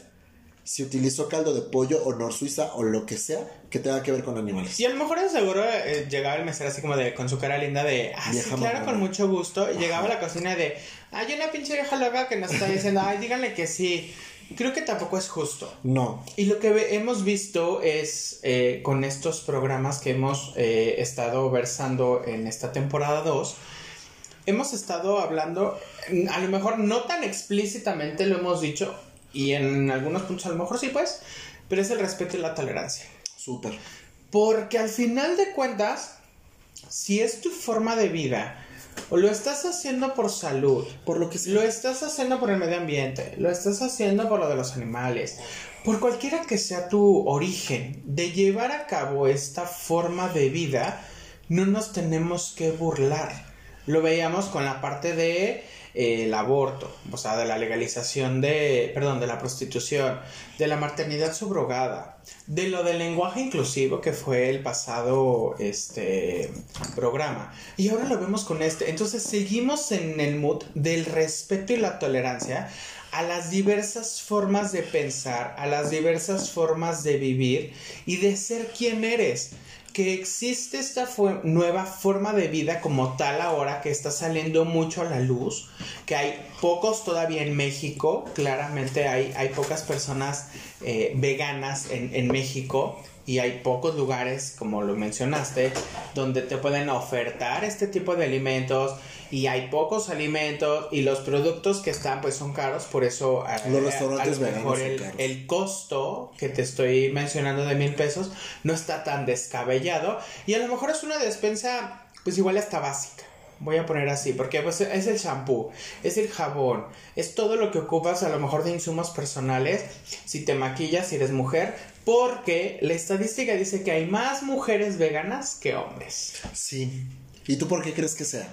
si utilizó caldo de pollo o nor suiza o lo que sea que tenga que ver con animales. Y a lo mejor seguro eh, llegaba el mesero así como de con su cara linda de, ah, sí, claro, con mucho gusto. Y llegaba a la cocina de, hay una pinche vieja loca que nos está diciendo, ay, díganle que sí. Creo que tampoco es justo. No, Y lo que hemos visto es eh, con estos programas que hemos eh, estado versando en esta temporada 2, hemos estado hablando, mm, a lo mejor no tan explícitamente lo hemos dicho, y en algunos puntos a lo mejor sí pues, pero es el respeto y la tolerancia. súper. Porque al final de cuentas, si es tu forma de vida, o lo estás haciendo por salud, Por lo que sea. lo estás haciendo por el medio ambiente, lo estás haciendo por lo de los animales, por cualquiera que sea tu origen, de llevar a cabo esta forma de vida, no nos tenemos que burlar. Lo veíamos con la parte de el aborto, o sea, de la legalización de, perdón, de la prostitución, de la maternidad subrogada, de lo del lenguaje inclusivo que fue el pasado este programa. Y ahora lo vemos con este. Entonces seguimos en el mood del respeto y la tolerancia a las diversas formas de pensar, a las diversas formas de vivir y de ser quien eres. Que existe esta nueva forma de vida como tal ahora que está saliendo mucho a la luz, que hay pocos todavía en México, claramente hay, hay pocas personas eh, veganas en, en México y hay pocos lugares, como lo mencionaste, donde te pueden ofertar este tipo de alimentos y hay pocos alimentos y los productos que están pues son caros, por eso eh, Los restaurantes a lo mejor el, caros. el costo que te estoy mencionando de mil pesos no está tan descabellado y a lo mejor es una despensa pues igual hasta básica. voy a poner así, porque pues, es el shampoo, es el jabón, es todo lo que ocupas a lo mejor de insumos personales, si te maquillas, si eres mujer, porque la estadística dice que hay más mujeres veganas que hombres. Sí. ¿Y tú por qué crees que sea?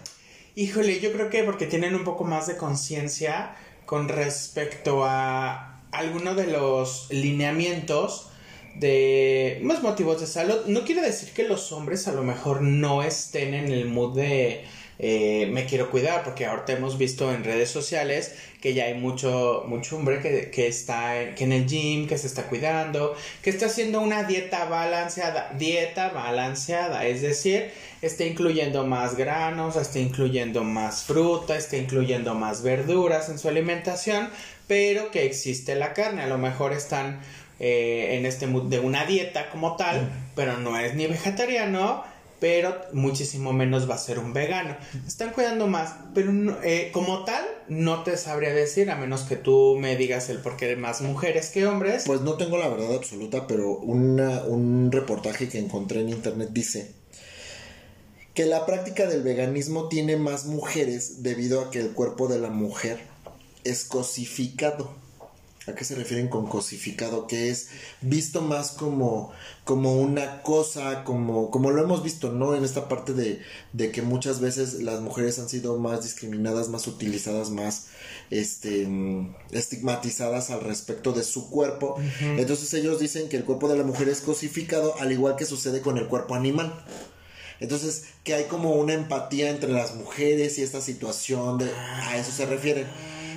Híjole, yo creo que porque tienen un poco más de conciencia con respecto a alguno de los lineamientos de más motivos de salud. No quiere decir que los hombres a lo mejor no estén en el mood de eh, me quiero cuidar, porque ahorita hemos visto en redes sociales que ya hay mucho, mucho hombre que, que está en, que en el gym, que se está cuidando, que está haciendo una dieta balanceada, dieta balanceada, es decir, está incluyendo más granos, está incluyendo más fruta, está incluyendo más verduras en su alimentación, pero que existe la carne, a lo mejor están eh, en este de una dieta como tal, pero no es ni vegetariano, pero muchísimo menos va a ser un vegano. Están cuidando más, pero eh, como tal, no te sabría decir, a menos que tú me digas el por qué más mujeres que hombres. Pues no tengo la verdad absoluta, pero un reportaje que encontré en internet dice que la práctica del veganismo tiene más mujeres debido a que el cuerpo de la mujer es cosificado. ¿A qué se refieren con cosificado? Que es visto más como, como una cosa, como, como lo hemos visto, ¿no? En esta parte de, de, que muchas veces las mujeres han sido más discriminadas, más utilizadas, más este, estigmatizadas al respecto de su cuerpo. Entonces ellos dicen que el cuerpo de la mujer es cosificado, al igual que sucede con el cuerpo animal. Entonces, que hay como una empatía entre las mujeres y esta situación, de, a eso se refiere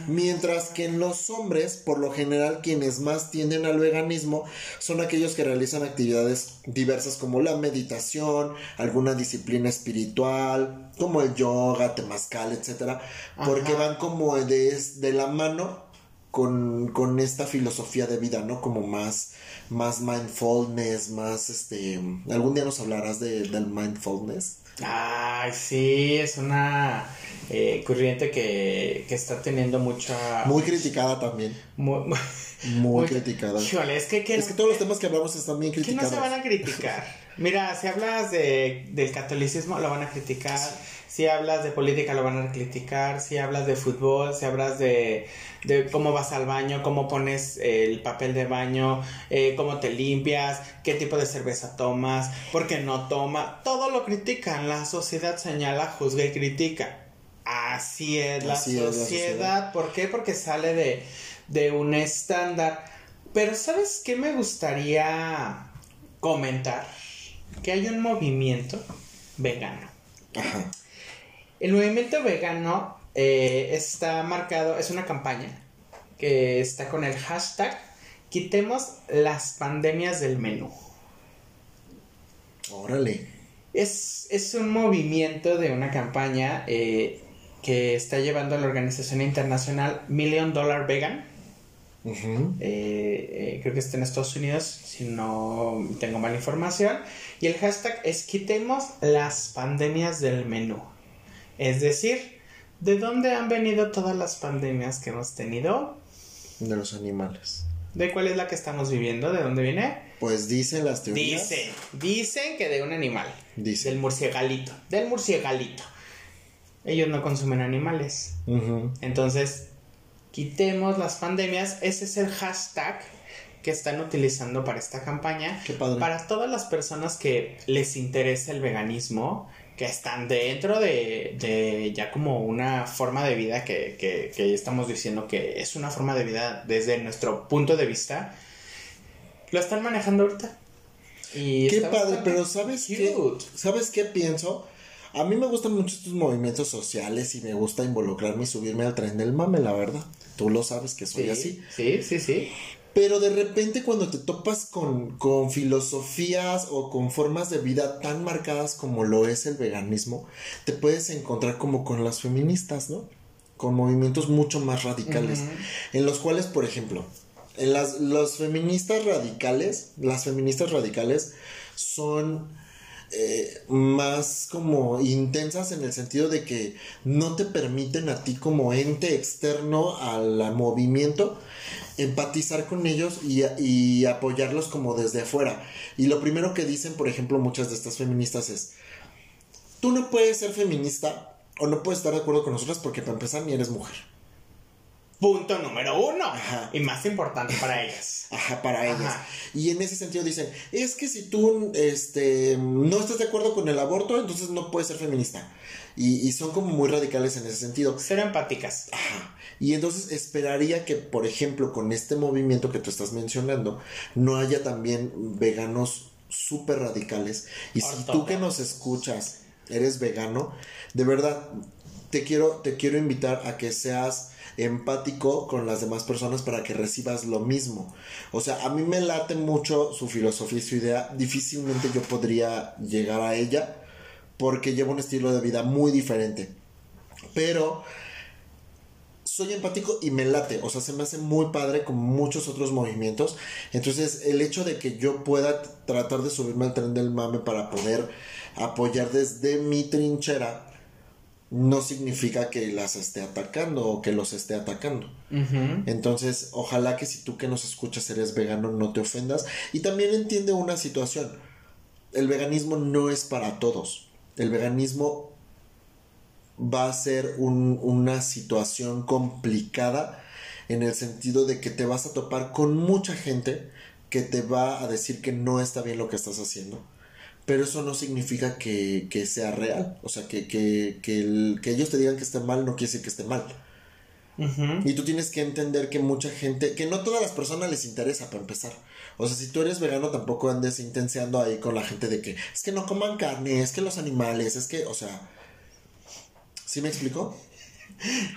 mientras que en los hombres, por lo general, quienes más tienden al veganismo son aquellos que realizan actividades diversas como la meditación, alguna disciplina espiritual, como el yoga, temazcal, etcétera, porque van como de, de la mano con, con, esta filosofía de vida, ¿no? Como más, más mindfulness, más este. ¿Algún día nos hablarás de, del mindfulness? Ay, sí, es una eh, corriente que, que, está teniendo mucha... Muy criticada también. Muy, muy, criticada. Híjole, es que, es que todos los temas que hablamos están bien criticados. Que no se van a criticar. Mira, si hablas de, del catolicismo, lo van a criticar. Si hablas de política, lo van a criticar. Si hablas de fútbol, si hablas de, de cómo vas al baño, cómo pones el papel de baño, eh, cómo te limpias, qué tipo de cerveza tomas, por qué no toma. Todo lo critican. La sociedad señala, juzga y critica. Así es, la, sociedad. ¿Por qué? Porque sale de, de un estándar. Pero ¿sabes qué me gustaría comentar? Que hay un movimiento vegano. Ajá. El movimiento vegano eh, está marcado, es una campaña que está con el hashtag quitemos las pandemias del menú. Órale. Es, es un movimiento de una campaña eh, que está llevando la organización internacional Million Dollar Vegan. Eh, eh, creo que está en Estados Unidos, si no tengo mala información. Y el hashtag es quitemos las pandemias del menú. Es decir, ¿de dónde han venido todas las pandemias que hemos tenido? De los animales. ¿De cuál es la que estamos viviendo? ¿De dónde viene? Pues dicen las teorías. Dicen, dicen que de un animal. Del murciégalito. Del murciégalito ellos no consumen animales. Entonces, quitemos las pandemias. Ese es el hashtag que están utilizando para esta campaña. Para todas las personas que les interesa el veganismo, que están dentro de, ya como una forma de vida que, que, estamos diciendo que es una forma de vida desde nuestro punto de vista, lo están manejando ahorita. Y qué padre, pero ¿sabes qué? ¿Sabes qué pienso? A mí me gustan mucho estos movimientos sociales y me gusta involucrarme y subirme al tren del mame, la verdad. Tú lo sabes que soy así. Sí, sí, sí. Pero de repente cuando te topas con, con filosofías o con formas de vida tan marcadas como lo es el veganismo, te puedes encontrar como con las feministas, ¿no? Con movimientos mucho más radicales. En los cuales, por ejemplo, en las los feministas radicales, las feministas radicales son eh, más como intensas en el sentido de que no te permiten a ti como ente externo al movimiento empatizar con ellos y, y apoyarlos como desde afuera. Y lo primero que dicen, por ejemplo, muchas de estas feministas es, tú no puedes ser feminista o no puedes estar de acuerdo con nosotras porque para empezar ni eres mujer. Punto número uno. Y más importante para ellas. Ajá, para ellas. Y en ese sentido dicen, es que si tú este, no estás de acuerdo con el aborto, entonces no puedes ser feminista. Y, son como muy radicales en ese sentido. Ser empáticas. Ajá. Y entonces esperaría que, por ejemplo, con este movimiento que tú estás mencionando, no haya también veganos súper radicales. Y si tú que nos escuchas eres vegano, de verdad, te quiero, te quiero invitar a que seas empático con las demás personas para que recibas lo mismo. O sea, a mí me late mucho su filosofía y su idea. Difícilmente yo podría llegar a ella porque llevo un estilo de vida muy diferente. Pero soy empático y me late, o sea, se me hace muy padre como muchos otros movimientos. Entonces, el hecho de que yo pueda tratar de subirme al tren del mame para poder apoyar desde mi trinchera no significa que las esté atacando o que los esté atacando. Entonces, ojalá que si tú que nos escuchas eres vegano no te ofendas y también entiende una situación. El veganismo no es para todos. El veganismo va a ser una situación complicada en el sentido de que te vas a topar con mucha gente que te va a decir que no está bien lo que estás haciendo pero eso no significa que, sea real. O sea, que, que, que, que, ellos te digan que esté mal no quiere decir que esté mal. Y tú tienes que entender que mucha gente, que no todas las personas les interesa para empezar. O sea, si tú eres vegano tampoco andes intenseando ahí con la gente de que es que no coman carne, es que los animales, es que, o sea, ¿sí me explico?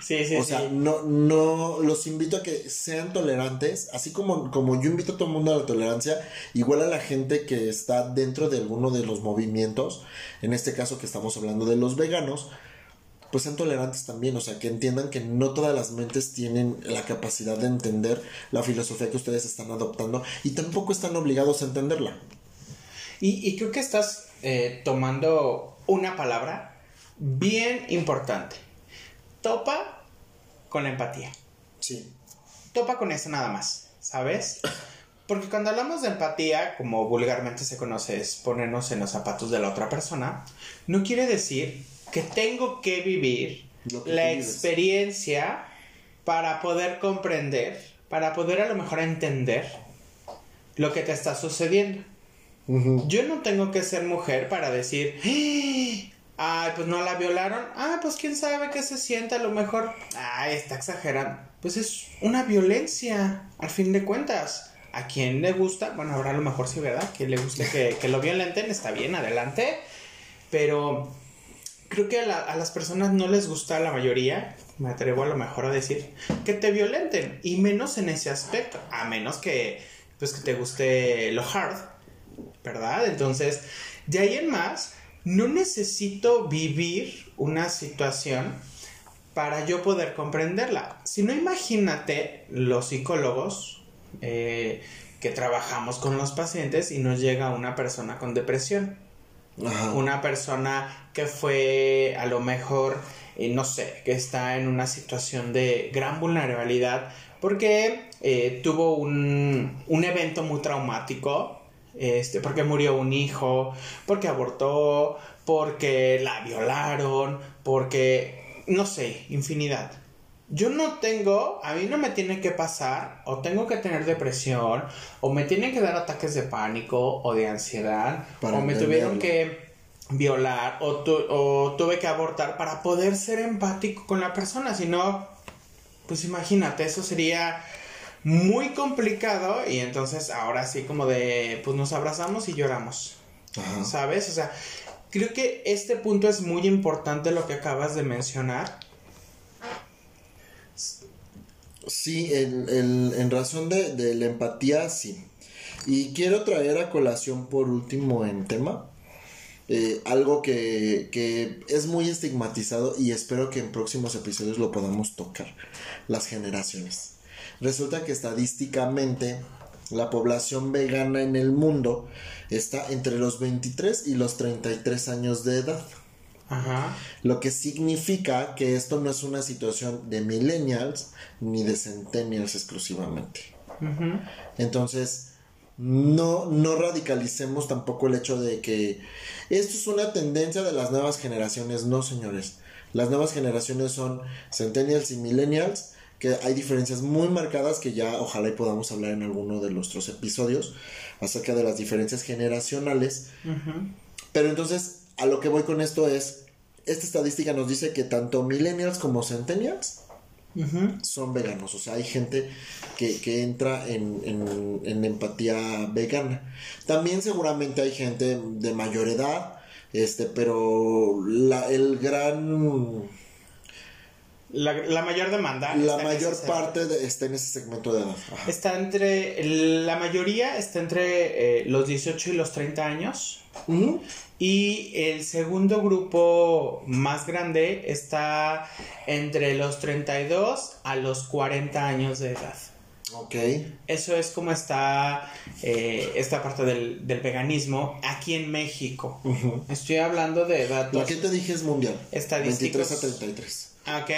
Sí, sí, o sea, no, no, los invito a que sean tolerantes, así como, como yo invito a todo el mundo a la tolerancia, igual a la gente que está dentro de alguno de los movimientos, en este caso que estamos hablando de los veganos, pues sean tolerantes también, o sea, que entiendan que no todas las mentes tienen la capacidad de entender la filosofía que ustedes están adoptando y tampoco están obligados a entenderla. Y, creo que estás eh, tomando una palabra bien importante topa con la empatía. Sí. Topa con eso nada más, ¿sabes? Porque cuando hablamos de empatía, como vulgarmente se conoce, es ponernos en los zapatos de la otra persona, no quiere decir que tengo que vivir la experiencia para poder comprender, para poder a lo mejor entender lo que te está sucediendo. Yo no tengo que ser mujer para decir, ¡Ah! Ay, pues no la violaron. Ah, pues quién sabe qué se siente. A lo mejor. Ay, está exagerando. Pues es una violencia, al fin de cuentas. A quien le gusta, bueno, ahora a lo mejor sí, ¿verdad? Que le guste que, lo violenten, está bien, adelante. Pero creo que a, a, las personas no les gusta la mayoría, me atrevo a lo mejor a decir, que te violenten. Y menos en ese aspecto. A menos que, pues, que te guste lo hard, ¿verdad? Entonces, de ahí en más no necesito vivir una situación para yo poder comprenderla. Si no, imagínate los psicólogos eh, que trabajamos con los pacientes y nos llega una persona con depresión. Una persona que fue a lo mejor, eh, no sé, que está en una situación de gran vulnerabilidad porque eh, tuvo un, un evento muy traumático este, porque murió un hijo, porque abortó, porque la violaron, porque, no sé, infinidad. Yo no tengo, a mí no me tiene que pasar, o tengo que tener depresión, o me tienen que dar ataques de pánico o de ansiedad, o me tuvieron que violar, o, o tuve que abortar para poder ser empático con la persona, si no, pues imagínate, eso sería muy complicado y entonces ahora sí como de pues nos abrazamos y lloramos. ¿Sabes? O sea, creo que este punto es muy importante lo que acabas de mencionar. Sí, en, razón de, la empatía, sí. Y quiero traer a colación por último en tema eh, algo que, que, es muy estigmatizado y espero que en próximos episodios lo podamos tocar, las generaciones. Resulta que estadísticamente la población vegana en el mundo está entre los 23 y los 33 años de edad. Ajá. Lo que significa que esto no es una situación de millennials ni de centennials exclusivamente. Entonces, no, no radicalicemos tampoco el hecho de que esto es una tendencia de las nuevas generaciones. No, señores. Las nuevas generaciones son Centennials y Millennials, que hay diferencias muy marcadas que ya ojalá y podamos hablar en alguno de nuestros episodios acerca de las diferencias generacionales. Pero entonces, a lo que voy con esto es, esta estadística nos dice que tanto Millennials como Centennials son veganos. O sea, hay gente que, entra en, en, empatía vegana. También seguramente hay gente de mayor edad, este, pero la, el gran... La, mayor demanda. La mayor parte está en ese segmento de edad. Está entre. La mayoría está entre eh, los 18 y los 30 años. Y el segundo grupo más grande está entre los 32 a los 40 años de edad. Ok. Eso es como está eh, esta parte del, veganismo aquí en México. Estoy hablando de datos. Lo que te dije es mundial. Estadísticos. 23 a 33. Ok,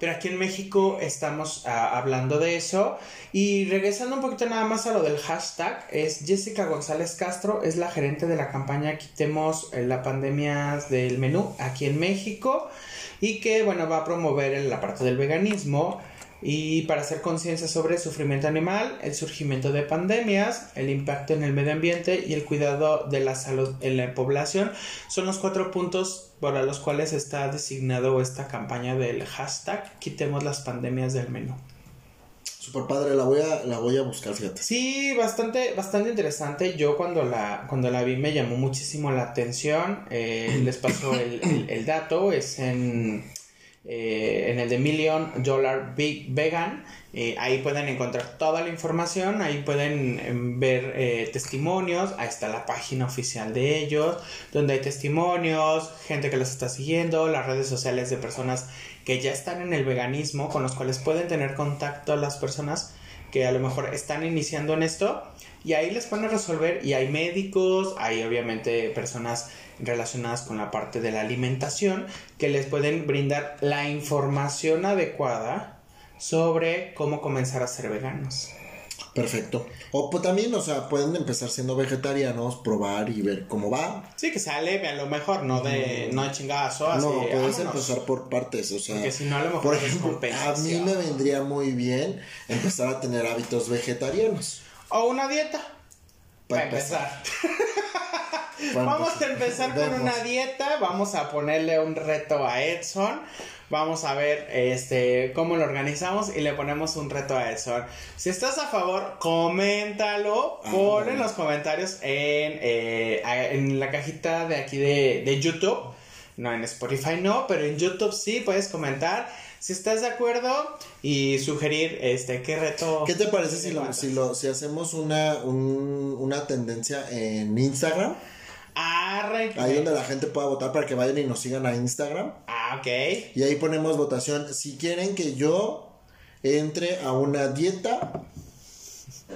pero aquí en México estamos ah, hablando de eso. Y regresando un poquito nada más a lo del hashtag, es Jessica González Castro, es la gerente de la campaña Quitemos eh, la pandemia del menú aquí en México y que, bueno, va a promover la parte del veganismo y para hacer conciencia sobre el sufrimiento animal, el surgimiento de pandemias, el impacto en el medio ambiente y el cuidado de la salud en la población son los cuatro puntos para los cuales está designado esta campaña del hashtag quitemos las pandemias del menú. Super padre, la voy a, la voy a buscar, fíjate. Sí, bastante, bastante interesante. Yo cuando la, cuando la vi me llamó muchísimo la atención. Eh, les paso el dato, es en eh, en el de Million Dollar Big Vegan. Eh, ahí pueden encontrar toda la información, ahí pueden em, ver eh, testimonios, ahí está la página oficial de ellos, donde hay testimonios, gente que los está siguiendo, las redes sociales de personas que ya están en el veganismo, con los cuales pueden tener contacto las personas que a lo mejor están iniciando en esto y ahí les pueden resolver y hay médicos, hay obviamente personas relacionadas con la parte de la alimentación que les pueden brindar la información adecuada sobre cómo comenzar a ser veganos. Perfecto. O pues también, o sea, pueden empezar siendo vegetarianos, probar y ver cómo va. Sí, que sea leve a lo mejor, no de, no de chingazo. Así, no, puedes empezar por partes, o sea. Porque si no, a lo mejor por ejemplo, a mí me vendría muy bien empezar a tener hábitos vegetarianos. O una dieta. Para, empezar. vamos a empezar con una dieta, vamos a ponerle un reto a Edson. Vamos a ver este cómo lo organizamos y le ponemos un reto a Edson. Si estás a favor, coméntalo. Ah, pon en los comentarios en, eh, en la cajita de aquí de, de YouTube. No, en Spotify no, pero en YouTube sí puedes comentar si estás de acuerdo y sugerir este qué reto. ¿Qué te parece si lo, si lo si hacemos una una tendencia en Instagram? Ahí donde la gente pueda votar para que vayan y nos sigan a Instagram. Ah, ok. Y ahí ponemos votación. Si quieren que yo entre a una dieta.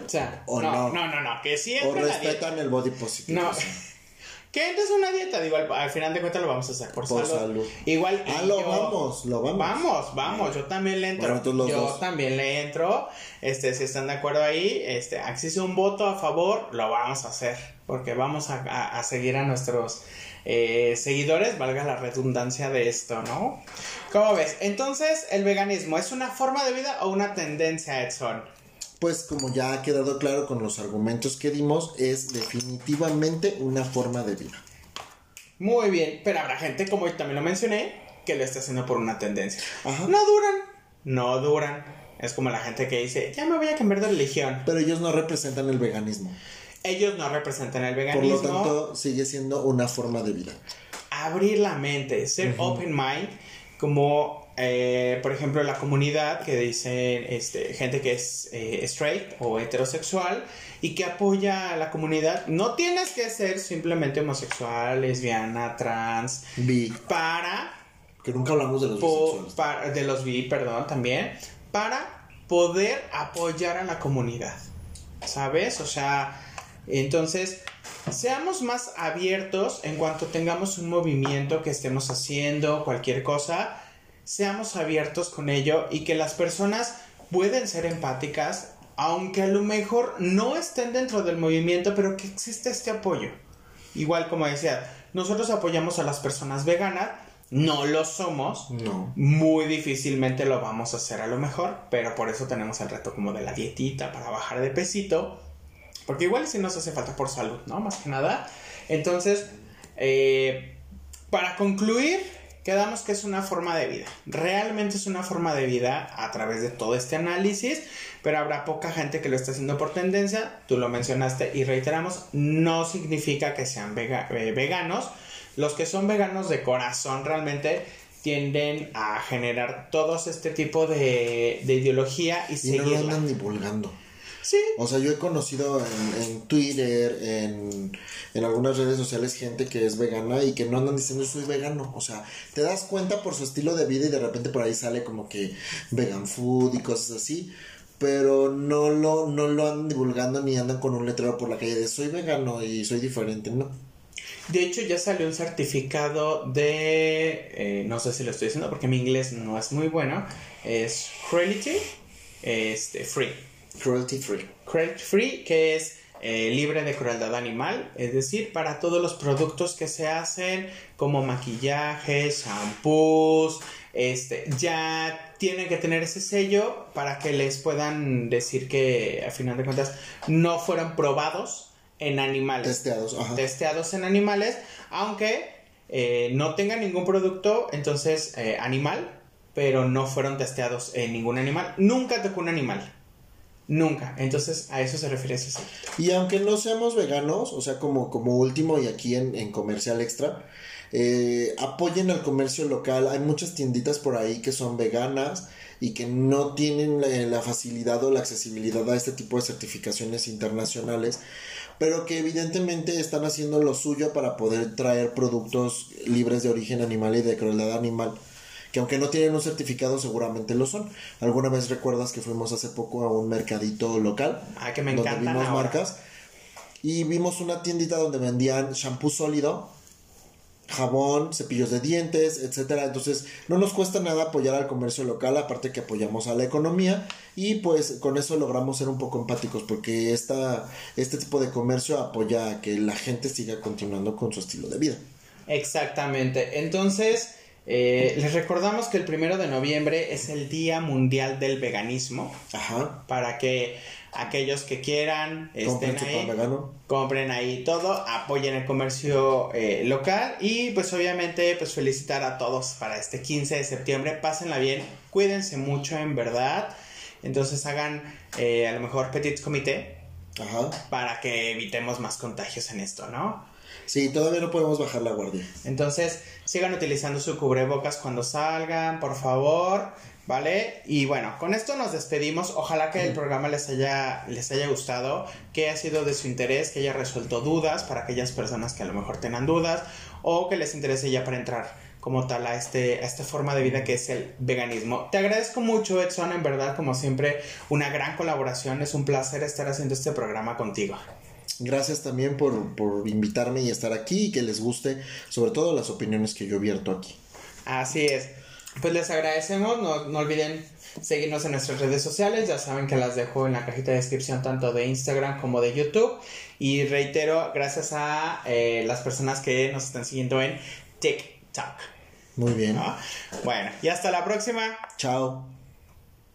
O sea, o no, no, no, no, que siempre. O respetan el body positive. No. que entres una dieta, digo, al, final de cuentas lo vamos a hacer por, salud. Igual. Ah, lo vamos, lo vamos. Vamos, vamos, yo también le entro. yo también le entro. Este, si están de acuerdo ahí, este, si un voto a favor, lo vamos a hacer porque vamos a, seguir a nuestros eh, seguidores, valga la redundancia de esto, ¿no? ¿Cómo ves? Entonces, ¿el veganismo es una forma de vida o una tendencia, Edson? Pues como ya ha quedado claro con los argumentos que dimos, es definitivamente una forma de vida. Muy bien, pero habrá gente, como también lo mencioné, que lo está haciendo por una tendencia. No duran, no duran. Es como la gente que dice, ya me voy a cambiar de religión. Pero ellos no representan el veganismo ellos no representan el veganismo. Por lo tanto, sigue siendo una forma de vida. Abrir la mente, ser open mind, como eh, por ejemplo la comunidad que dice este, gente que es eh, straight o heterosexual y que apoya a la comunidad. No tienes que ser simplemente homosexual, lesbiana, trans, bi. Para... Que nunca hablamos de los de los bi, perdón, también. Para poder apoyar a la comunidad. ¿Sabes? O sea entonces, seamos más abiertos en cuanto tengamos un movimiento que estemos haciendo, cualquier cosa, seamos abiertos con ello y que las personas pueden ser empáticas, aunque a lo mejor no estén dentro del movimiento, pero que existe este apoyo. Igual como decía, nosotros apoyamos a las personas veganas no lo somos, No. muy difícilmente lo vamos a hacer a lo mejor, pero por eso tenemos el reto como de la dietita para bajar de pesito, porque igual si nos hace falta por salud, ¿no? Más que nada. Entonces, eh, para concluir, quedamos que es una forma de vida. Realmente es una forma de vida a través de todo este análisis, pero habrá poca gente que lo esté haciendo por tendencia. Tú lo mencionaste y reiteramos, no significa que sean vega- eh, veganos. Los que son veganos de corazón realmente tienden a generar todos este tipo de, de ideología y, Y no lo seguirla. andan divulgando. Sí, O sea, yo he conocido en, en Twitter, en, en algunas redes sociales, gente que es vegana y que no andan diciendo soy vegano. O sea, te das cuenta por su estilo de vida y de repente por ahí sale como que vegan food y cosas así. Pero no lo, no lo andan divulgando ni andan con un letrero por la calle de soy vegano y soy diferente, no. De hecho, ya salió un certificado de. eh, no sé si lo estoy diciendo porque mi inglés no es muy bueno. Es Cruelty este, Free. Cruelty free. Cruelty Free, que es eh, libre de crueldad animal. Es decir, para todos los productos que se hacen, como maquillaje, shampoos, este, ya tienen que tener ese sello para que les puedan decir que, a final de cuentas, no fueron probados en animales Testeados, ajá. testeados en animales, aunque eh, no tengan ningún producto, entonces eh, animal, pero no fueron testeados en ningún animal. Nunca tocó un animal. Nunca. Entonces a eso se refiere ese. Y aunque no seamos veganos, o sea, como, como último y aquí en, en comercial extra, eh, apoyen al comercio local. Hay muchas tienditas por ahí que son veganas y que no tienen la facilidad o la accesibilidad a este tipo de certificaciones internacionales, pero que evidentemente están haciendo lo suyo para poder traer productos libres de origen animal y de crueldad animal. Que aunque no tienen un certificado, seguramente lo son. ¿Alguna vez recuerdas que fuimos hace poco a un mercadito local? Ah, que me donde vimos ahora. marcas y vimos una tiendita donde vendían shampoo sólido, jabón, cepillos de dientes, etcétera. Entonces, no nos cuesta nada apoyar al comercio local, aparte que apoyamos a la economía y pues con eso logramos ser un poco empáticos porque esta, este tipo de comercio apoya a que la gente siga continuando con su estilo de vida. Exactamente. Entonces, eh, les recordamos que el primero de noviembre es el Día Mundial del Veganismo. Ajá. Para que aquellos que quieran estén Compren su ahí. vegano. compren ahí todo, apoyen el comercio eh, local y pues obviamente pues felicitar a todos para este 15 de septiembre, pásenla bien, cuídense mucho en verdad, entonces hagan eh, a lo mejor petit comité Ajá. para que evitemos más contagios en esto, ¿no? Sí, todavía no podemos bajar la guardia. Entonces sigan utilizando su cubrebocas cuando salgan, por favor, ¿vale? Y bueno, con esto nos despedimos. Ojalá que el programa les haya, les haya gustado, que ha sido de su interés, que haya resuelto dudas para aquellas personas que a lo mejor tengan dudas o que les interese ya para entrar como tal a, este, a esta forma de vida que es el veganismo. Te agradezco mucho, Edson, en verdad, como siempre, una gran colaboración. Es un placer estar haciendo este programa contigo. Gracias también por, por invitarme y estar aquí y que les guste, sobre todo las opiniones que yo vierto aquí. Así es. Pues les agradecemos, no, no olviden seguirnos en nuestras redes sociales, ya saben que las dejo en la cajita de descripción tanto de Instagram como de YouTube. Y reitero, gracias a eh, las personas que nos están siguiendo en TikTok. Muy bien. ¿no? Bueno, y hasta la próxima. Chao.